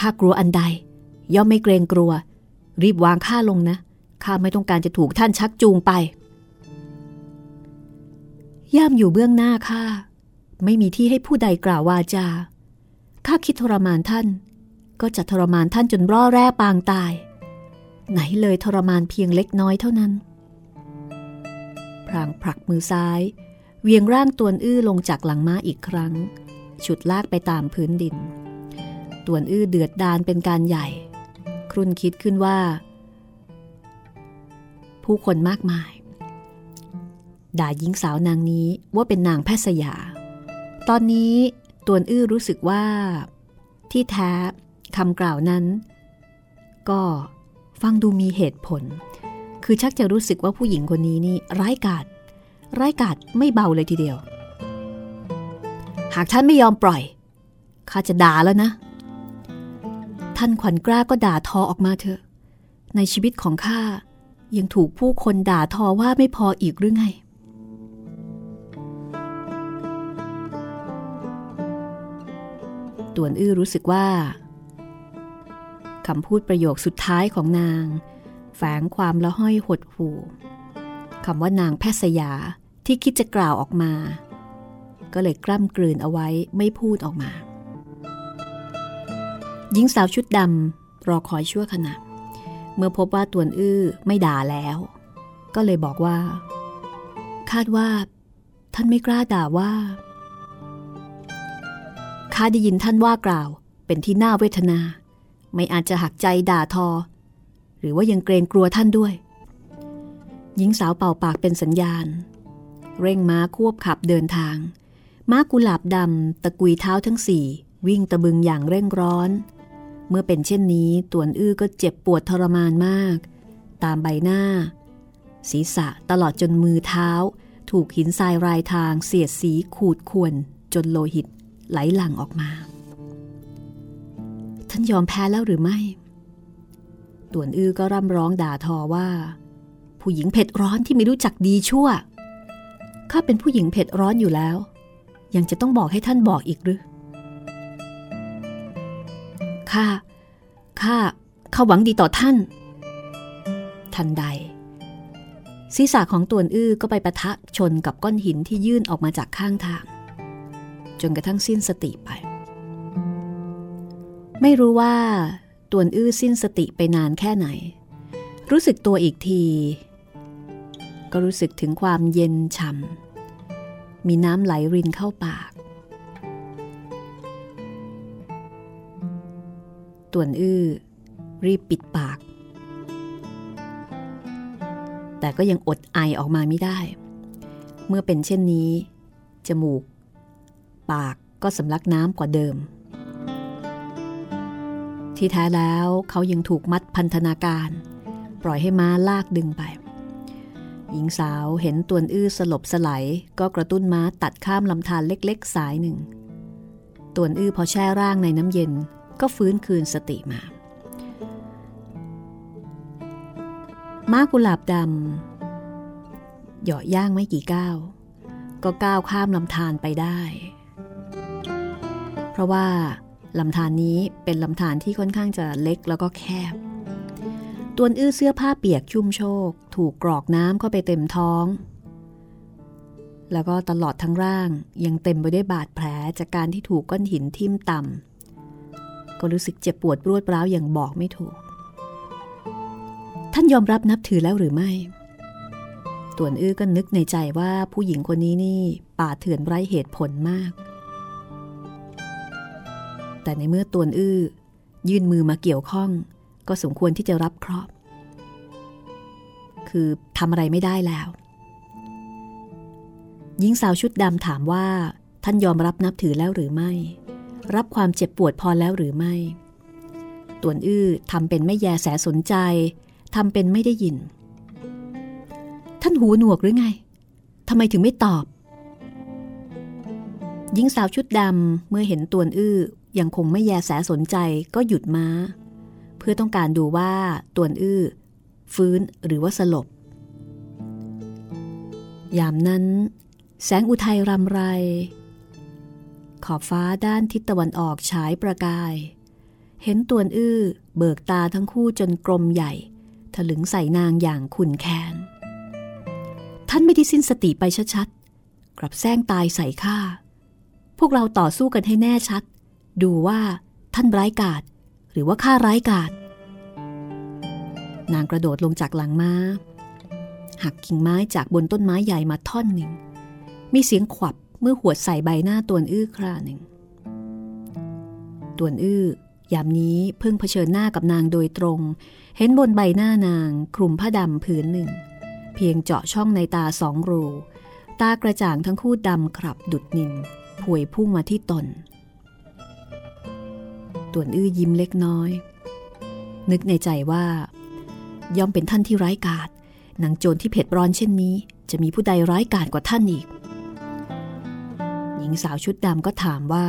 ข้ากลัวอันใด ย่อมไม่เกรงกลัว รีบวางข้าลงนะข้าไม่ต้องการจะถูกท่านชักจูงไป ย่ามอยู่เบื้องหน้าข้าไม่มีที่ให้ผู้ใดกล่าววาจาข้าคิดทรมานท่าน ก็จะทรมานท่านจนร่อแร่ปางตาย ไหนเลยทรมานเพียงเล็กน้อยเท่านั้น พรางผลักมือซ้าย เวียงร่างตวนอื้อลงจากหลังม้าอีกครั้ง ฉุดลากไปตามพื้นดิน ตวนอื้อเดือดดานเป็นการใหญ่ ครุ่นคิดขึ้นว่า ผู้คนมากมาย ด่าหญิงสาวนางนี้ว่าเป็นนางแพทย์สยา ตอนนี้ตวนอื้อรู้สึกว่า ที่แท้คำกล่าวนั้น ก็ฟังดูมีเหตุผล คือชักจะรู้สึกว่าผู้หญิงคนนี้นี่ร้ายกาจร้ายกาจไม่เบาเลยทีเดียว หากท่านไม่ยอมปล่อยข้าจะด่าแล้วนะ ท่านขวัญกล้าก็ด่าทอออกมาเถอะ ในชีวิตของข้ายังถูกผู้คนด่าทอว่าไม่พออีกหรือไงตวนอื้อรู้สึกว่าคำพูดประโยคสุดท้ายของนาง แฝงความละห้อยหดหู่คำว่านางแพทย์สยาที่คิดจะกล่าวออกมา ก็เลยกล้ำกลืนเอาไว้ไม่พูดออกมา หญิงสาวชุดดำรอคอยชั่วขณะ เมื่อพบว่าตวนอื้อไม่ด่าแล้ว ก็เลยบอกว่า คาดว่า ท่านไม่กล้าด่าว่าข้าได้ยินท่านว่ากล่าว เป็นที่น่าเวทนา ไม่อาจจะหักใจด่าทอ หรือว่ายังเกรงกลัวท่านด้วย หญิงสาวเป่าปากเป็นสัญญาณ เร่งม้าควบขับเดินทาง ม้ากุหลาบดำตะกุยเท้าทั้งสี่วิ่งตะบึงอย่างเร่งร้อน เมื่อเป็นเช่นนี้ตวนอื้อก็เจ็บปวดทรมานมาก ตามใบหน้า ศีรษะตลอดจนมือเท้า ถูกหินทรายรายทางเสียดสีขูดข่วนจนโลหิตไหลหลั่งออกมา ท่านยอมแพ้แล้วหรือไม่ ต่วนอื้อก็ร่ำร้องด่าทอว่า ผู้หญิงเผ็ดร้อนที่ไม่รู้จักดีชั่ว ข้าเป็นผู้หญิงเผ็ดร้อนอยู่แล้ว ยังจะต้องบอกให้ท่านบอกอีกหรือข้าข้าข้าหวังดีต่อท่าน ทันใด ศีรษะของตวนอื้อก็ไปประทะชนกับก้อนหินที่ยื่นออกมาจากข้างทาง จนกระทั่งสิ้นสติไป ไม่รู้ว่า ตวนอื้อสิ้นสติไปนานแค่ไหน รู้สึกตัวอีกที ก็รู้สึกถึงความเย็นฉ่ำมีน้ำไหลรินเข้าปาก ตวนอื้อ รีบปิดปาก แต่ก็ยังอดไอออกมาไม่ได้ เมื่อเป็นเช่นนี้ จมูก ปากก็สำลักน้ำกว่าเดิม ที่แท้แล้วเขายังถูกมัดพันธนาการ ปล่อยให้ม้าลากดึงไป หญิงสาวเห็นตวนอื้อสลบสลายก็กระตุ้นม้าตัดข้ามลำธารเล็กๆ สายหนึ่งตวนอื้อพอแช่ร่างในน้ำเย็นก็ฟื้นคืนสติมา ม้ากุหลาบดำเหยาะย่างไม่กี่ก้าวก็ก้าวข้ามลำธารไปได้ เพราะว่า ลำธารนนี้เป็นลำธารที่ค่อนข้างจะเล็กแล้วก็แคบตัวอื้อเสื้อผ้าเปียกชุ่มโชก ถูกกรอกน้ำเข้าไปเต็มท้อง แล้วก็ตลอดทั้งร่างยังเต็มไปด้วยบาดแผลจากการที่ถูกก้อนหินทิ่มต่ำก็รู้สึกเจ็บปวดรวดร้าวอย่างบอกไม่ถูก ท่านยอมรับนับถือแล้วหรือไม่ต่วนอื้อก็นึกในใจว่าผู้หญิงคนนี้นี่ป่าเถื่อนไร้เหตุผลมาก แต่ในเมื่อตวนอื้อ ยื่นมือมาเกี่ยวข้อง ก็สมควรที่จะรับเคราะห์คือทำอะไรไม่ได้แล้วหญิงสาวชุดดำถามว่า ท่านยอมรับนับถือแล้วหรือไม่ รับความเจ็บปวดพอแล้วหรือไม่ ตวนอื้อทำเป็นไม่แยแสสนใจทำเป็นไม่ได้ยิน ท่านหูหนวกหรือไงทำไมถึงไม่ตอบหญิงสาวชุดดำเมื่อเห็นตวนอื้อ ยังคงไม่แยแสสนใจก็หยุดม้า เพื่อต้องการดูว่าตวนอื้อ ฟื้นหรือว่าสลบ ยามนั้น แสงอุทัยรำไร ขอบฟ้าด้านทิศตะวันออกฉายประกาย เห็นตวนอื้อ เบิกตาทั้งคู่จนกลมใหญ่ ถลึงใส่นางอย่างขุนแค้นท่านไม่ได้สิ้นสติไปชัดๆกลับแซงตายใส่ข้าพวกเราต่อสู้กันให้แน่ชัด ดูว่าท่านร้ายกาจหรือว่าข้าร้ายกาจนางกระโดดลงจากหลังม้า หักกิ่งไม้จากบนต้นไม้ใหญ่มาท่อนหนึ่ง มีเสียงขวับเมื่อหวดใส่ใบหน้าตวนอื้อคราหนึ่งตวนอื้อยามนี้เพิ่งเผชิญหน้ากับนางโดยตรง เห็นบนใบหน้านางคลุมผ้าดำผืนหนึ่ง เพียงเจาะช่องในตาสองรู ตากระจ่างทั้งคู่ดำครับดุดนินผวยพุ่งมาที่ตน ต่วนอื้อยิ้มเล็กน้อย นึกในใจว่า ย่อมเป็นท่านที่ร้ายกาจนางโจรที่เผ็ดร้อนเช่นนี้ จะมีผู้ใดร้ายกาจกว่าท่านอีก หญิงสาวชุดดำก็ถามว่า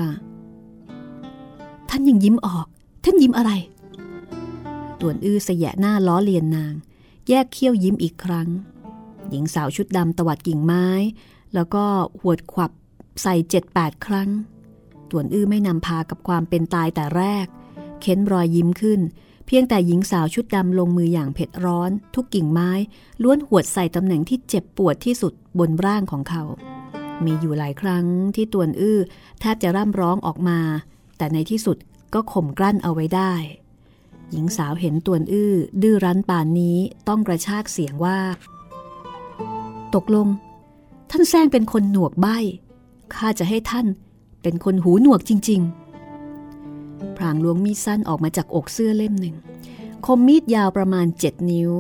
ท่านยังยิ้มออก ท่านยิ้มอะไรต่วนอื้อเสยะหน้าล้อเลียนนาง แยกเขี้ยวยิ้มอีกครั้ง หญิงสาวชุดดำตวัดกิ่งไม้ แล้วก็หวดขวับใส่เจ็ดแปดครั้ง ตวนอื้อไม่นำพากับความเป็นตายแต่แรก เค้นรอยยิ้มขึ้น เพียงแต่หญิงสาวชุดดำลงมืออย่างเผ็ดร้อน ทุกกิ่งไม้ล้วนหวดใส่ตำแหน่งที่เจ็บปวดที่สุดบนร่างของเขา มีอยู่หลายครั้งที่ตวนอื้อแทบจะร่ำร้องออกมา แต่ในที่สุดก็ข่มกลั้นเอาไว้ได้ หญิงสาวเห็นตวนอื้อดื้อรั้นป่านนี้ต้องกระชากเสียงว่า ตกลง ท่านแซงเป็นคนหนวกใบ้ข้าจะให้ท่าน เป็นคนหูหนวกจริง ๆ พรางล้วงมีดสั้นออกมาจากอกเสื้อเล่มหนึ่ง คมมีดยาวประมาณเจ็ดนิ้ว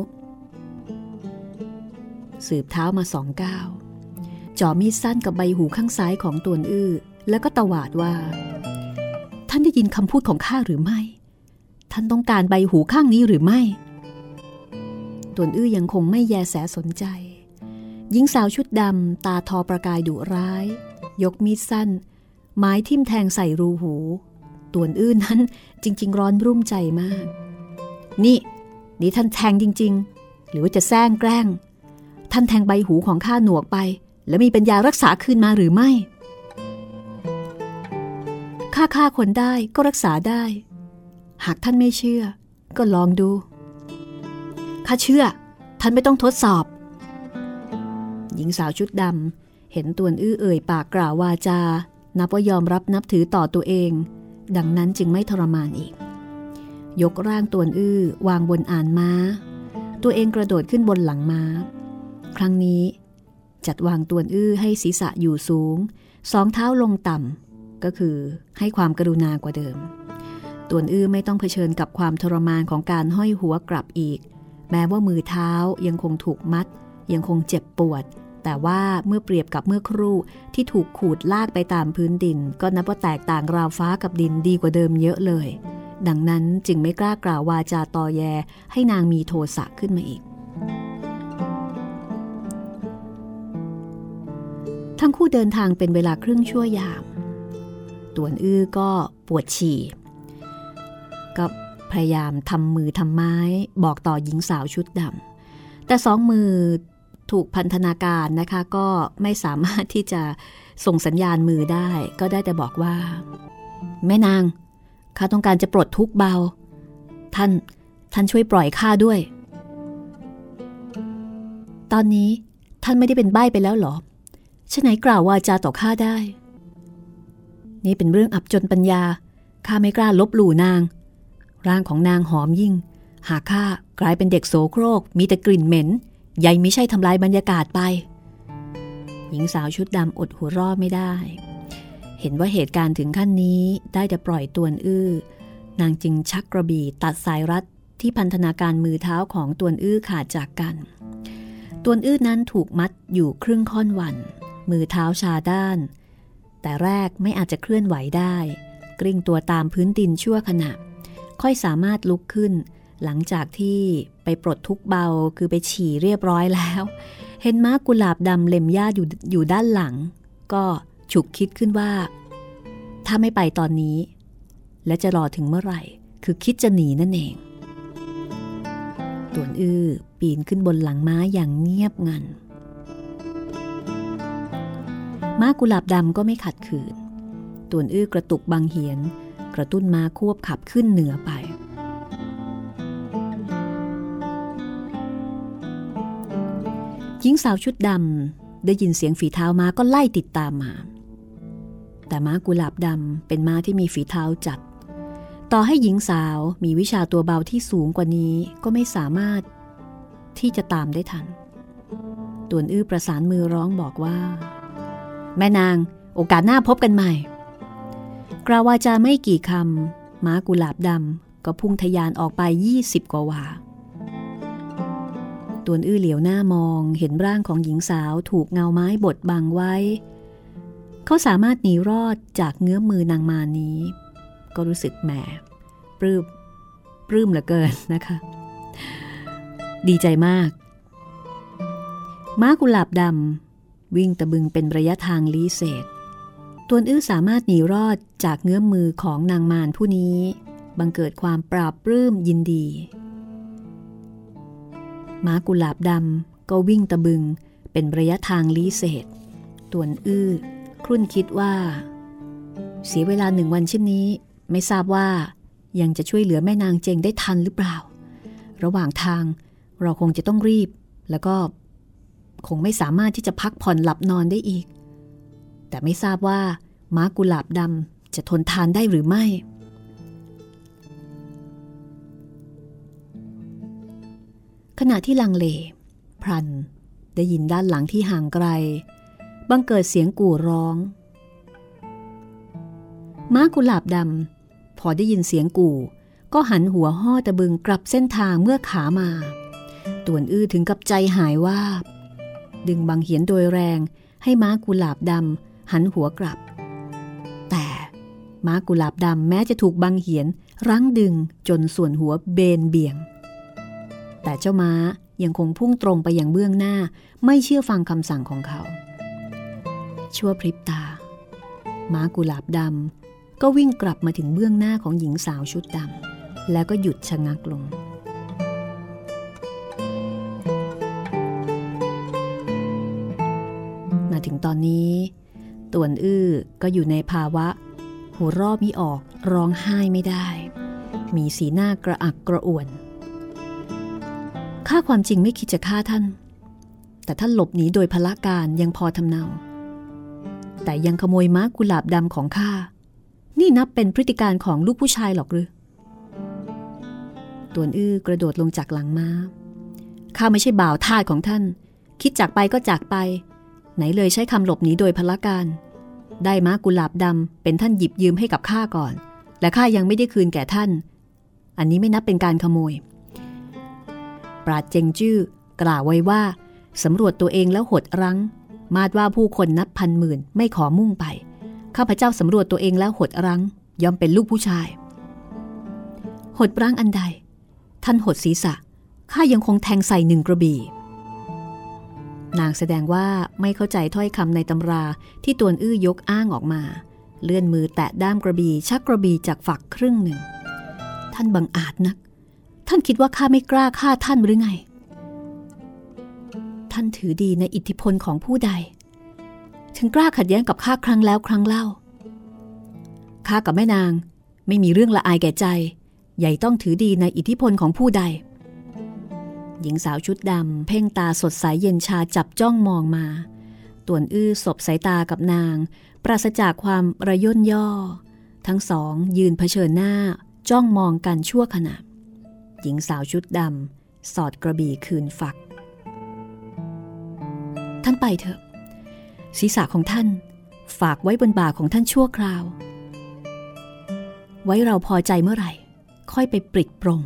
สืบเท้ามาสองก้าวจ่อมีดสั้นกับใบหูข้างซ้ายของตัวอื้อ แล้วก็ตวาดว่า ท่านได้ยินคำพูดของข้าหรือไม่ ท่านต้องการใบหูข้างนี้หรือไม่ตัวอื้อยังคงไม่แยแสสนใจหญิงสาวชุดดำตาทอประกายดุร้าย ยกมีดสั้น ไม้ทิ่มแทงใส่รูหูตวนอื้อนั้นจริง ๆ ร้อนรุ่มใจมาก นี่ นี่ท่านแทงจริง ๆ หรือว่าจะแซงแกล้ง ท่านแทงใบหูของข้าหนวกไป แล้วมีปัญญารักษาคืนมาหรือไม่ข้าฆ่าคนได้ก็รักษาได้ หากท่านไม่เชื่อ ก็ลองดูข้าเชื่อ ท่านไม่ต้องทดสอบ หญิงสาวชุดดำเห็นตวนอื้อเอ่ยปากกล่าววาจา นับว่ายอมรับนับถือต่อตัวเอง ดังนั้นจึงไม่ทรมานอีก ยกร่างตวนอื้อวางบนอ่านม้า ตัวเองกระโดดขึ้นบนหลังม้า ครั้งนี้จัดวางตวนอื้อให้ศีรษะอยู่สูง สองเท้าลงต่ำก็คือให้ความกรุณากว่าเดิม ตวนอื้อไม่ต้องเผชิญกับความทรมานของการห้อยหัวกลับอีก แม้ว่ามือเท้ายังคงถูกมัด ยังคงเจ็บปวด แต่ว่าเมื่อเปรียบกับเมื่อครู่ที่ถูกขูดลากไปตามพื้นดิน ก็นับว่าแตกต่างราวฟ้ากับดินดีกว่าเดิมเยอะเลย ดังนั้นจึงไม่กล้ากล่าววาจาตอแย ให้นางมีโทสะขึ้นมาอีก ทั้งคู่เดินทางเป็นเวลาครึ่งชั่วยามตวนอื้อก็ปวดฉี่ก็พยายามทำมือทำไม้บอกต่อหญิงสาวชุดดำแต่สองมือ ถูกพันธนาการนะคะ ก็ไม่สามารถที่จะส่งสัญญาณมือได้ ก็ได้แต่บอกว่า แม่นางข้าต้องการจะปลดทุกเบา ท่านท่านช่วยปล่อยข้าด้วย ตอนนี้ท่านไม่ได้เป็นใบ้ไปแล้วหรอฉะไหนกล่าววาจาต่อข้าได้ นี่เป็นเรื่องอับจนปัญญาข้าไม่กล้าลบหลู่นาง ร่างของนางหอมยิ่ง หากข้ากลายเป็นเด็กโสโครก มีแต่กลิ่นเหม็น ใหญ่ไม่ใช่ทำลายบรรยากาศไป หญิงสาวชุดดำอดหัวรอดไม่ได้ เห็นว่าเหตุการณ์ถึงขั้นนี้ได้แต่ปล่อยตัวอื้อ นางจึงชักกระบี่ตัดสายรัดที่พันธนาการมือเท้าของตัวอื้อขาดจากกัน ตัวอื้อนั้นถูกมัดอยู่ครึ่งค่อนวัน มือเท้าชาด้าน แต่แรกไม่อาจจะเคลื่อนไหวได้ กลิ้งตัวตามพื้นดินชั่วขณะ ค่อยสามารถลุกขึ้น หลังจากที่ไปปลดทุกเบาคือไปฉี่เรียบร้อยแล้ว เห็นม้ากุหลาบดำเล็มหญ้าอยู่อยู่ด้านหลัง ก็ฉุกคิดขึ้นว่า ถ้าไม่ไปตอนนี้ และจะรอถึงเมื่อไหร่ คือคิดจะหนีนั่นเองต่วนอื้อปีนขึ้นบนหลังม้าอย่างเงียบงันม้ากุหลาบดำก็ไม่ขัดขืนต่วนอื้อกระตุกบางเหียน กระตุ้นม้าควบขับขึ้นเหนือไป หญิงสาวชุดดำได้ยินเสียงฝีเท้าม้าก็ไล่ติดตามมา แต่ม้ากุหลาบดำเป็นม้าที่มีฝีเท้าจัด ต่อให้หญิงสาวมีวิชาตัวเบาที่สูงกว่านี้ก็ไม่สามารถที่จะตามได้ทันตวนอื้อประสานมือร้องบอกว่า แม่นางโอกาสหน้าพบกันใหม่ กราวาจาไม่กี่คำม้ากุหลาบดำก็พุ่งทยานออกไป 20 กว่าวา ตวนอื้อเหลียวหน้ามองเห็นร่างของหญิงสาวถูกเงาไม้บดบังไว้ เขาสามารถหนีรอดจากเงื้อมือนางมานี้ ก็รู้สึกแหมปลื้มปลื้มเหลือเกินนะคะ ดีใจมาก ม้ากุหลาบดำวิ่งตะบึงเป็นระยะทางลีเศษตวนอื้อสามารถหนีรอดจากเงื้อมมือของนางมารผู้นี้ บังเกิดความปราบปลื้มยินดี ม้ากุหลาบดำก็วิ่งตะบึงเป็นระยะทางลีเศษต่วนอื้อ ครุ่นคิดว่า เสียเวลาหนึ่งวันเช่นนี้ ไม่ทราบว่ายังจะช่วยเหลือแม่นางเจงได้ทันหรือเปล่า ระหว่างทางเราคงจะต้องรีบ แล้วก็คงไม่สามารถที่จะพักผ่อนหลับนอนได้อีก แต่ไม่ทราบว่าม้ากุหลาบดำจะทนทานได้หรือไม่ ณะที่ลังเล พรัน ได้ยินด้านหลังที่ห่างไกล บังเกิดเสียงกู่ร้อง ม้ากุหลาบดำพอได้ยินเสียงกู่ ก็หันหัวห่อตะบึงกลับเส้นทางเมื่อขามา ตวนอื้อถึงกับใจหายว่าบ ดึงบางเหียนโดยแรงให้ม้ากุหลาบดำหันหัวกลับ แต่ม้ากุหลาบดำแม้จะถูกบางเหียนรั้งดึงจนส่วนหัวเบนเบี่ยง แต่เจ้าม้ายังคงพุ่งตรงไปยังเบื้องหน้า ไม่เชื่อฟังคำสั่งของเขา ชั่วพริบตา ม้ากุหลาบดำก็วิ่งกลับมาถึงเบื้องหน้าของหญิงสาวชุดดำแล้วก็หยุดชะงักลงมาถึงตอนนี้ ตวนอื้อก็อยู่ในภาวะ หัวรอบมิออกร้องไห้ไม่ได้ มีสีหน้ากระอักกระอ่วน ข้าความจริงไม่คิดจะฆ่าท่าน แต่ท่านหลบหนีโดยพละการยังพอทำเนา แต่ยังขโมยม้ากุหลาบดำของข้า นี่นับเป็นพฤติการของลูกผู้ชายหรอกหรือตวนอื้อกระโดดลงจากหลังม้า ข้าไม่ใช่บ่าวทาสของท่าน คิดจากไปก็จากไป ไหนเลยใช้คำหลบหนีโดยพละการ ได้ม้ากุหลาบดำเป็นท่านหยิบยืมให้กับข้าก่อน และข้ายังไม่ได้คืนแก่ท่าน อันนี้ไม่นับเป็นการขโมย ปราดเจงจื้อกล่าวไว้ว่าสำรวจตัวเองแล้วหดรั้ง มาดว่าผู้คนนับพันหมื่นไม่ขอมุ่งไป ข้าพเจ้าสำรวจตัวเองแล้วหดรั้ง ยอมเป็นลูกผู้ชาย หดรั้งอันใด ท่านหดศีรษะข้ายังคงแทงใส่หนึ่งกระบี่นางแสดงว่าไม่เข้าใจถ้อยคำในตำราที่ตวนอื้อยกอ้างออกมา เลื่อนมือแตะด้ามกระบี่ชักกระบี่จากฝักครึ่งหนึ่ง ท่านบังอาจนัก ท่านคิดว่าข้าไม่กล้าฆ่าท่านหรือไง ท่านถือดีในอิทธิพลของผู้ใด ถึงกล้าขัดแย้งกับข้าครั้งแล้วครั้งเล่า ข้ากับแม่นางไม่มีเรื่องละอายแก่ใจ ใหญ่ต้องถือดีในอิทธิพลของผู้ใด หญิงสาวชุดดำเพ่งตาสดใสยเย็นชาจับจ้องมองมาต่วนอื้อสบสายตากับนาง ปราศจากความระย่นย่อ ทั้งสองยืนเผชิญหน้าจ้องมองกันชั่วขณะ หญิงสาวชุดดำสอดกระบี่คืนฝัก ท่านไปเถอะ ศีรษะของท่านฝากไว้บนบ่าของท่านชั่วคราว ไว้เราพอใจเมื่อไหร่ ค่อยไปปริดปรง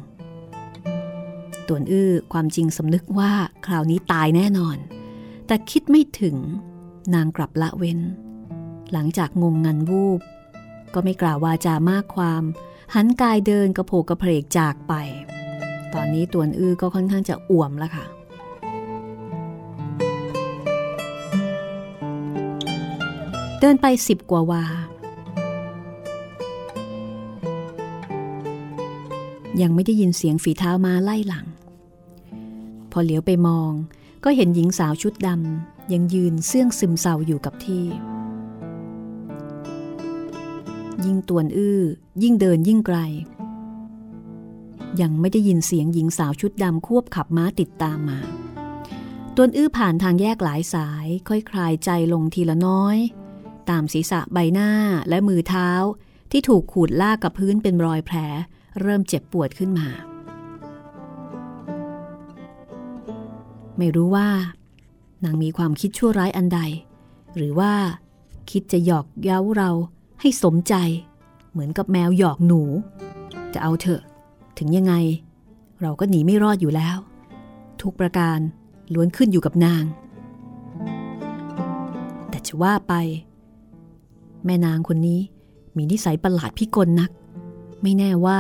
ต่วนอื้อความจริงสำนึกว่าคราวนี้ตายแน่นอน แต่คิดไม่ถึง นางกลับละเว้น หลังจากงงงันวูบ ก็ไม่กล่าววาจามากความ หันกายเดินกระโผกกระเพกจากไป ตอนนี้ต่วนอื้อก็ค่อนข้างจะอ่วมแล้วค่ะ เดินไปสิบกว่าวา ยังไม่ได้ยินเสียงฝีเท้ามาไล่หลัง พอเหลียวไปมองก็เห็นหญิงสาวชุดดำยังยืนเสื่องซึมเศร้าอยู่กับที่ ยิ่งตวนอื้อยิ่งเดินยิ่งไกล ยังไม่ได้ยินเสียงหญิงสาวชุดดำควบขับม้าติดตามมาตวนอื้อผ่านทางแยกหลายสาย ค่อยคลายใจลงทีละน้อย ตามศีรษะใบหน้าและมือเท้า ที่ถูกขูดลากกับพื้นเป็นรอยแผล เริ่มเจ็บปวดขึ้นมา ไม่รู้ว่านางมีความคิดชั่วร้ายอันใด หรือว่า คิดจะหยอกเย้าเราให้สมใจ เหมือนกับแมวหยอกหนู จะเอาเถอะ ถึงยังไง เราก็หนีไม่รอดอยู่แล้ว ทุกประการล้วนขึ้นอยู่กับนาง แต่จะว่าไป แม่นางคนนี้มีนิสัยประหลาดพิกลนัก ไม่แน่ว่า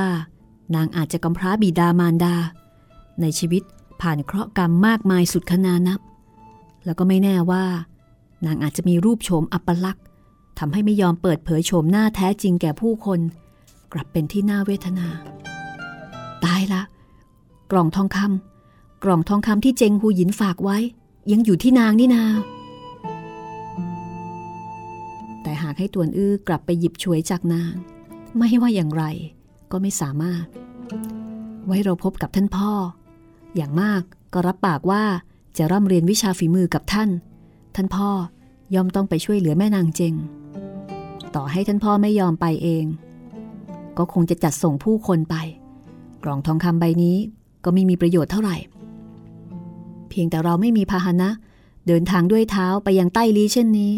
นางอาจจะกำพร้าบิดามารดา ในชีวิตผ่านเคราะห์กรรมมากมายสุดขนานับ แล้วก็ไม่แน่ว่า นางอาจจะมีรูปโฉมอัปลักษณ์ทำให้ไม่ยอมเปิดเผยโฉมหน้าแท้จริงแก่ผู้คน กลับเป็นที่น่าเวทนา ตายละ กล่องทองคำกล่องทองคำที่เจงฮูหยินฝากไว้ ยังอยู่ที่นางนี่นา แต่หากให้ตวนอื้อกลับไปหยิบฉวยจากนาง ไม่ว่าอย่างไรก็ไม่สามารถ ไว้เราพบกับท่านพ่อ อย่างมากก็รับปากว่าจะร่ำเรียนวิชาฝีมือกับท่าน ท่านพ่อย่อมต้องไปช่วยเหลือแม่นางเจง ต่อให้ท่านพ่อไม่ยอมไปเอง ก็คงจะจัดส่งผู้คนไป ล่องทองคำใบนี้ก็ไม่มีประโยชน์เท่าไหร่ เพียงแต่เราไม่มีพาหนะ เดินทางด้วยเท้าไปยังใต้ลีเช่นนี้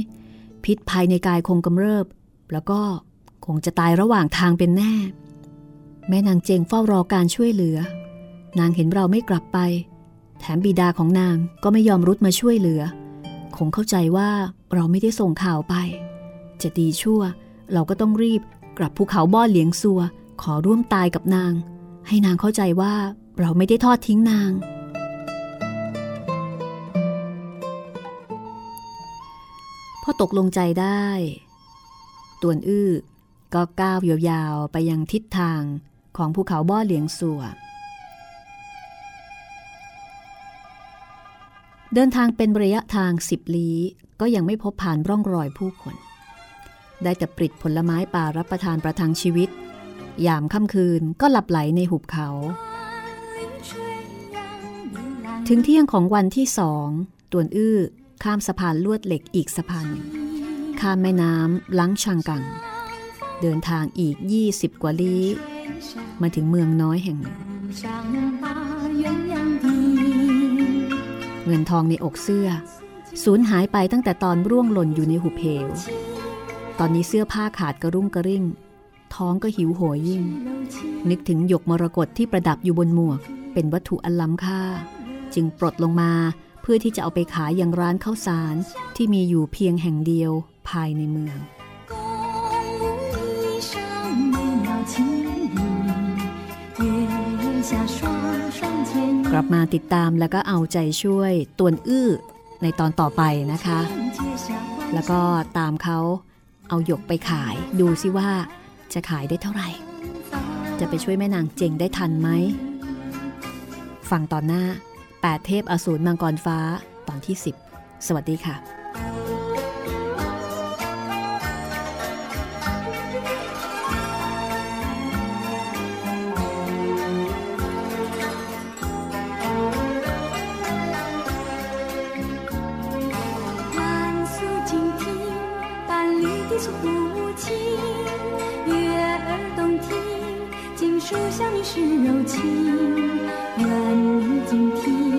พิษภายในกายคงกำเริบ แล้วก็คงจะตายระหว่างทางเป็นแน่ แม่นางเจงเฝ้ารอการช่วยเหลือ นางเห็นเราไม่กลับไป แถมบิดาของนางก็ไม่ยอมรุดมาช่วยเหลือ คงเข้าใจว่าเราไม่ได้ส่งข่าวไป จะดีชั่วเราก็ต้องรีบกลับภูเขาบ้อเหลียงซัว ขอร่วมตายกับนาง ให้นางเข้าใจว่าเราไม่ได้ทอดทิ้งนาง พอตกลงใจได้ ตวนอื้อก็ก้าวยาวๆไปยังทิศทางของภูเขาบ้อเหลียงสัว เดินทางเป็นระยะทางสิบลี้ก็ยังไม่พบผ่านร่องรอยผู้คน ได้แต่ปริดผลไม้ป่ารับประทานประทังชีวิต ยามค่ำคืนก็หลับไหลในหุบเขา ถึงเที่ยงของวันที่สองตวนอื้อข้ามสะพานลวดเหล็กอีกสะพานหนึ่งข้ามแม่น้ำลังชังกัง เดินทางอีก 20 กว่าลี้ มาถึงเมืองน้อยแห่งหนึ่ง เงินทองในอกเสื้อ สูญหายไปตั้งแต่ตอนร่วงหล่นอยู่ในหุบเหว ตอนนี้เสื้อผ้าขาดกระรุ่งกระริ่ง ท้องก็หิวโหยยิ่ง นึกถึงหยกมรกตที่ประดับอยู่บนหมวก เป็นวัตถุอันล้ำค่า จึงปลดลงมาเพื่อที่จะเอาไปขายยังร้านข้าวสารที่มีอยู่เพียงแห่งเดียวภายในเมืองกลับมาติดตามแล้วก็เอาใจช่วยตวนอื้อในตอนต่อไปนะคะ แล้วก็ตามเขาเอาหยกไปขายดูซิว่า จะขายได้เท่าไหร่ จะไปช่วยแม่นางเจงได้ทันไหม ฟังตอนหน้า 8 เทพอสูรมังกรฟ้าตอนที่ 10 สวัสดีค่ะ 书香里是柔情，愿你静听。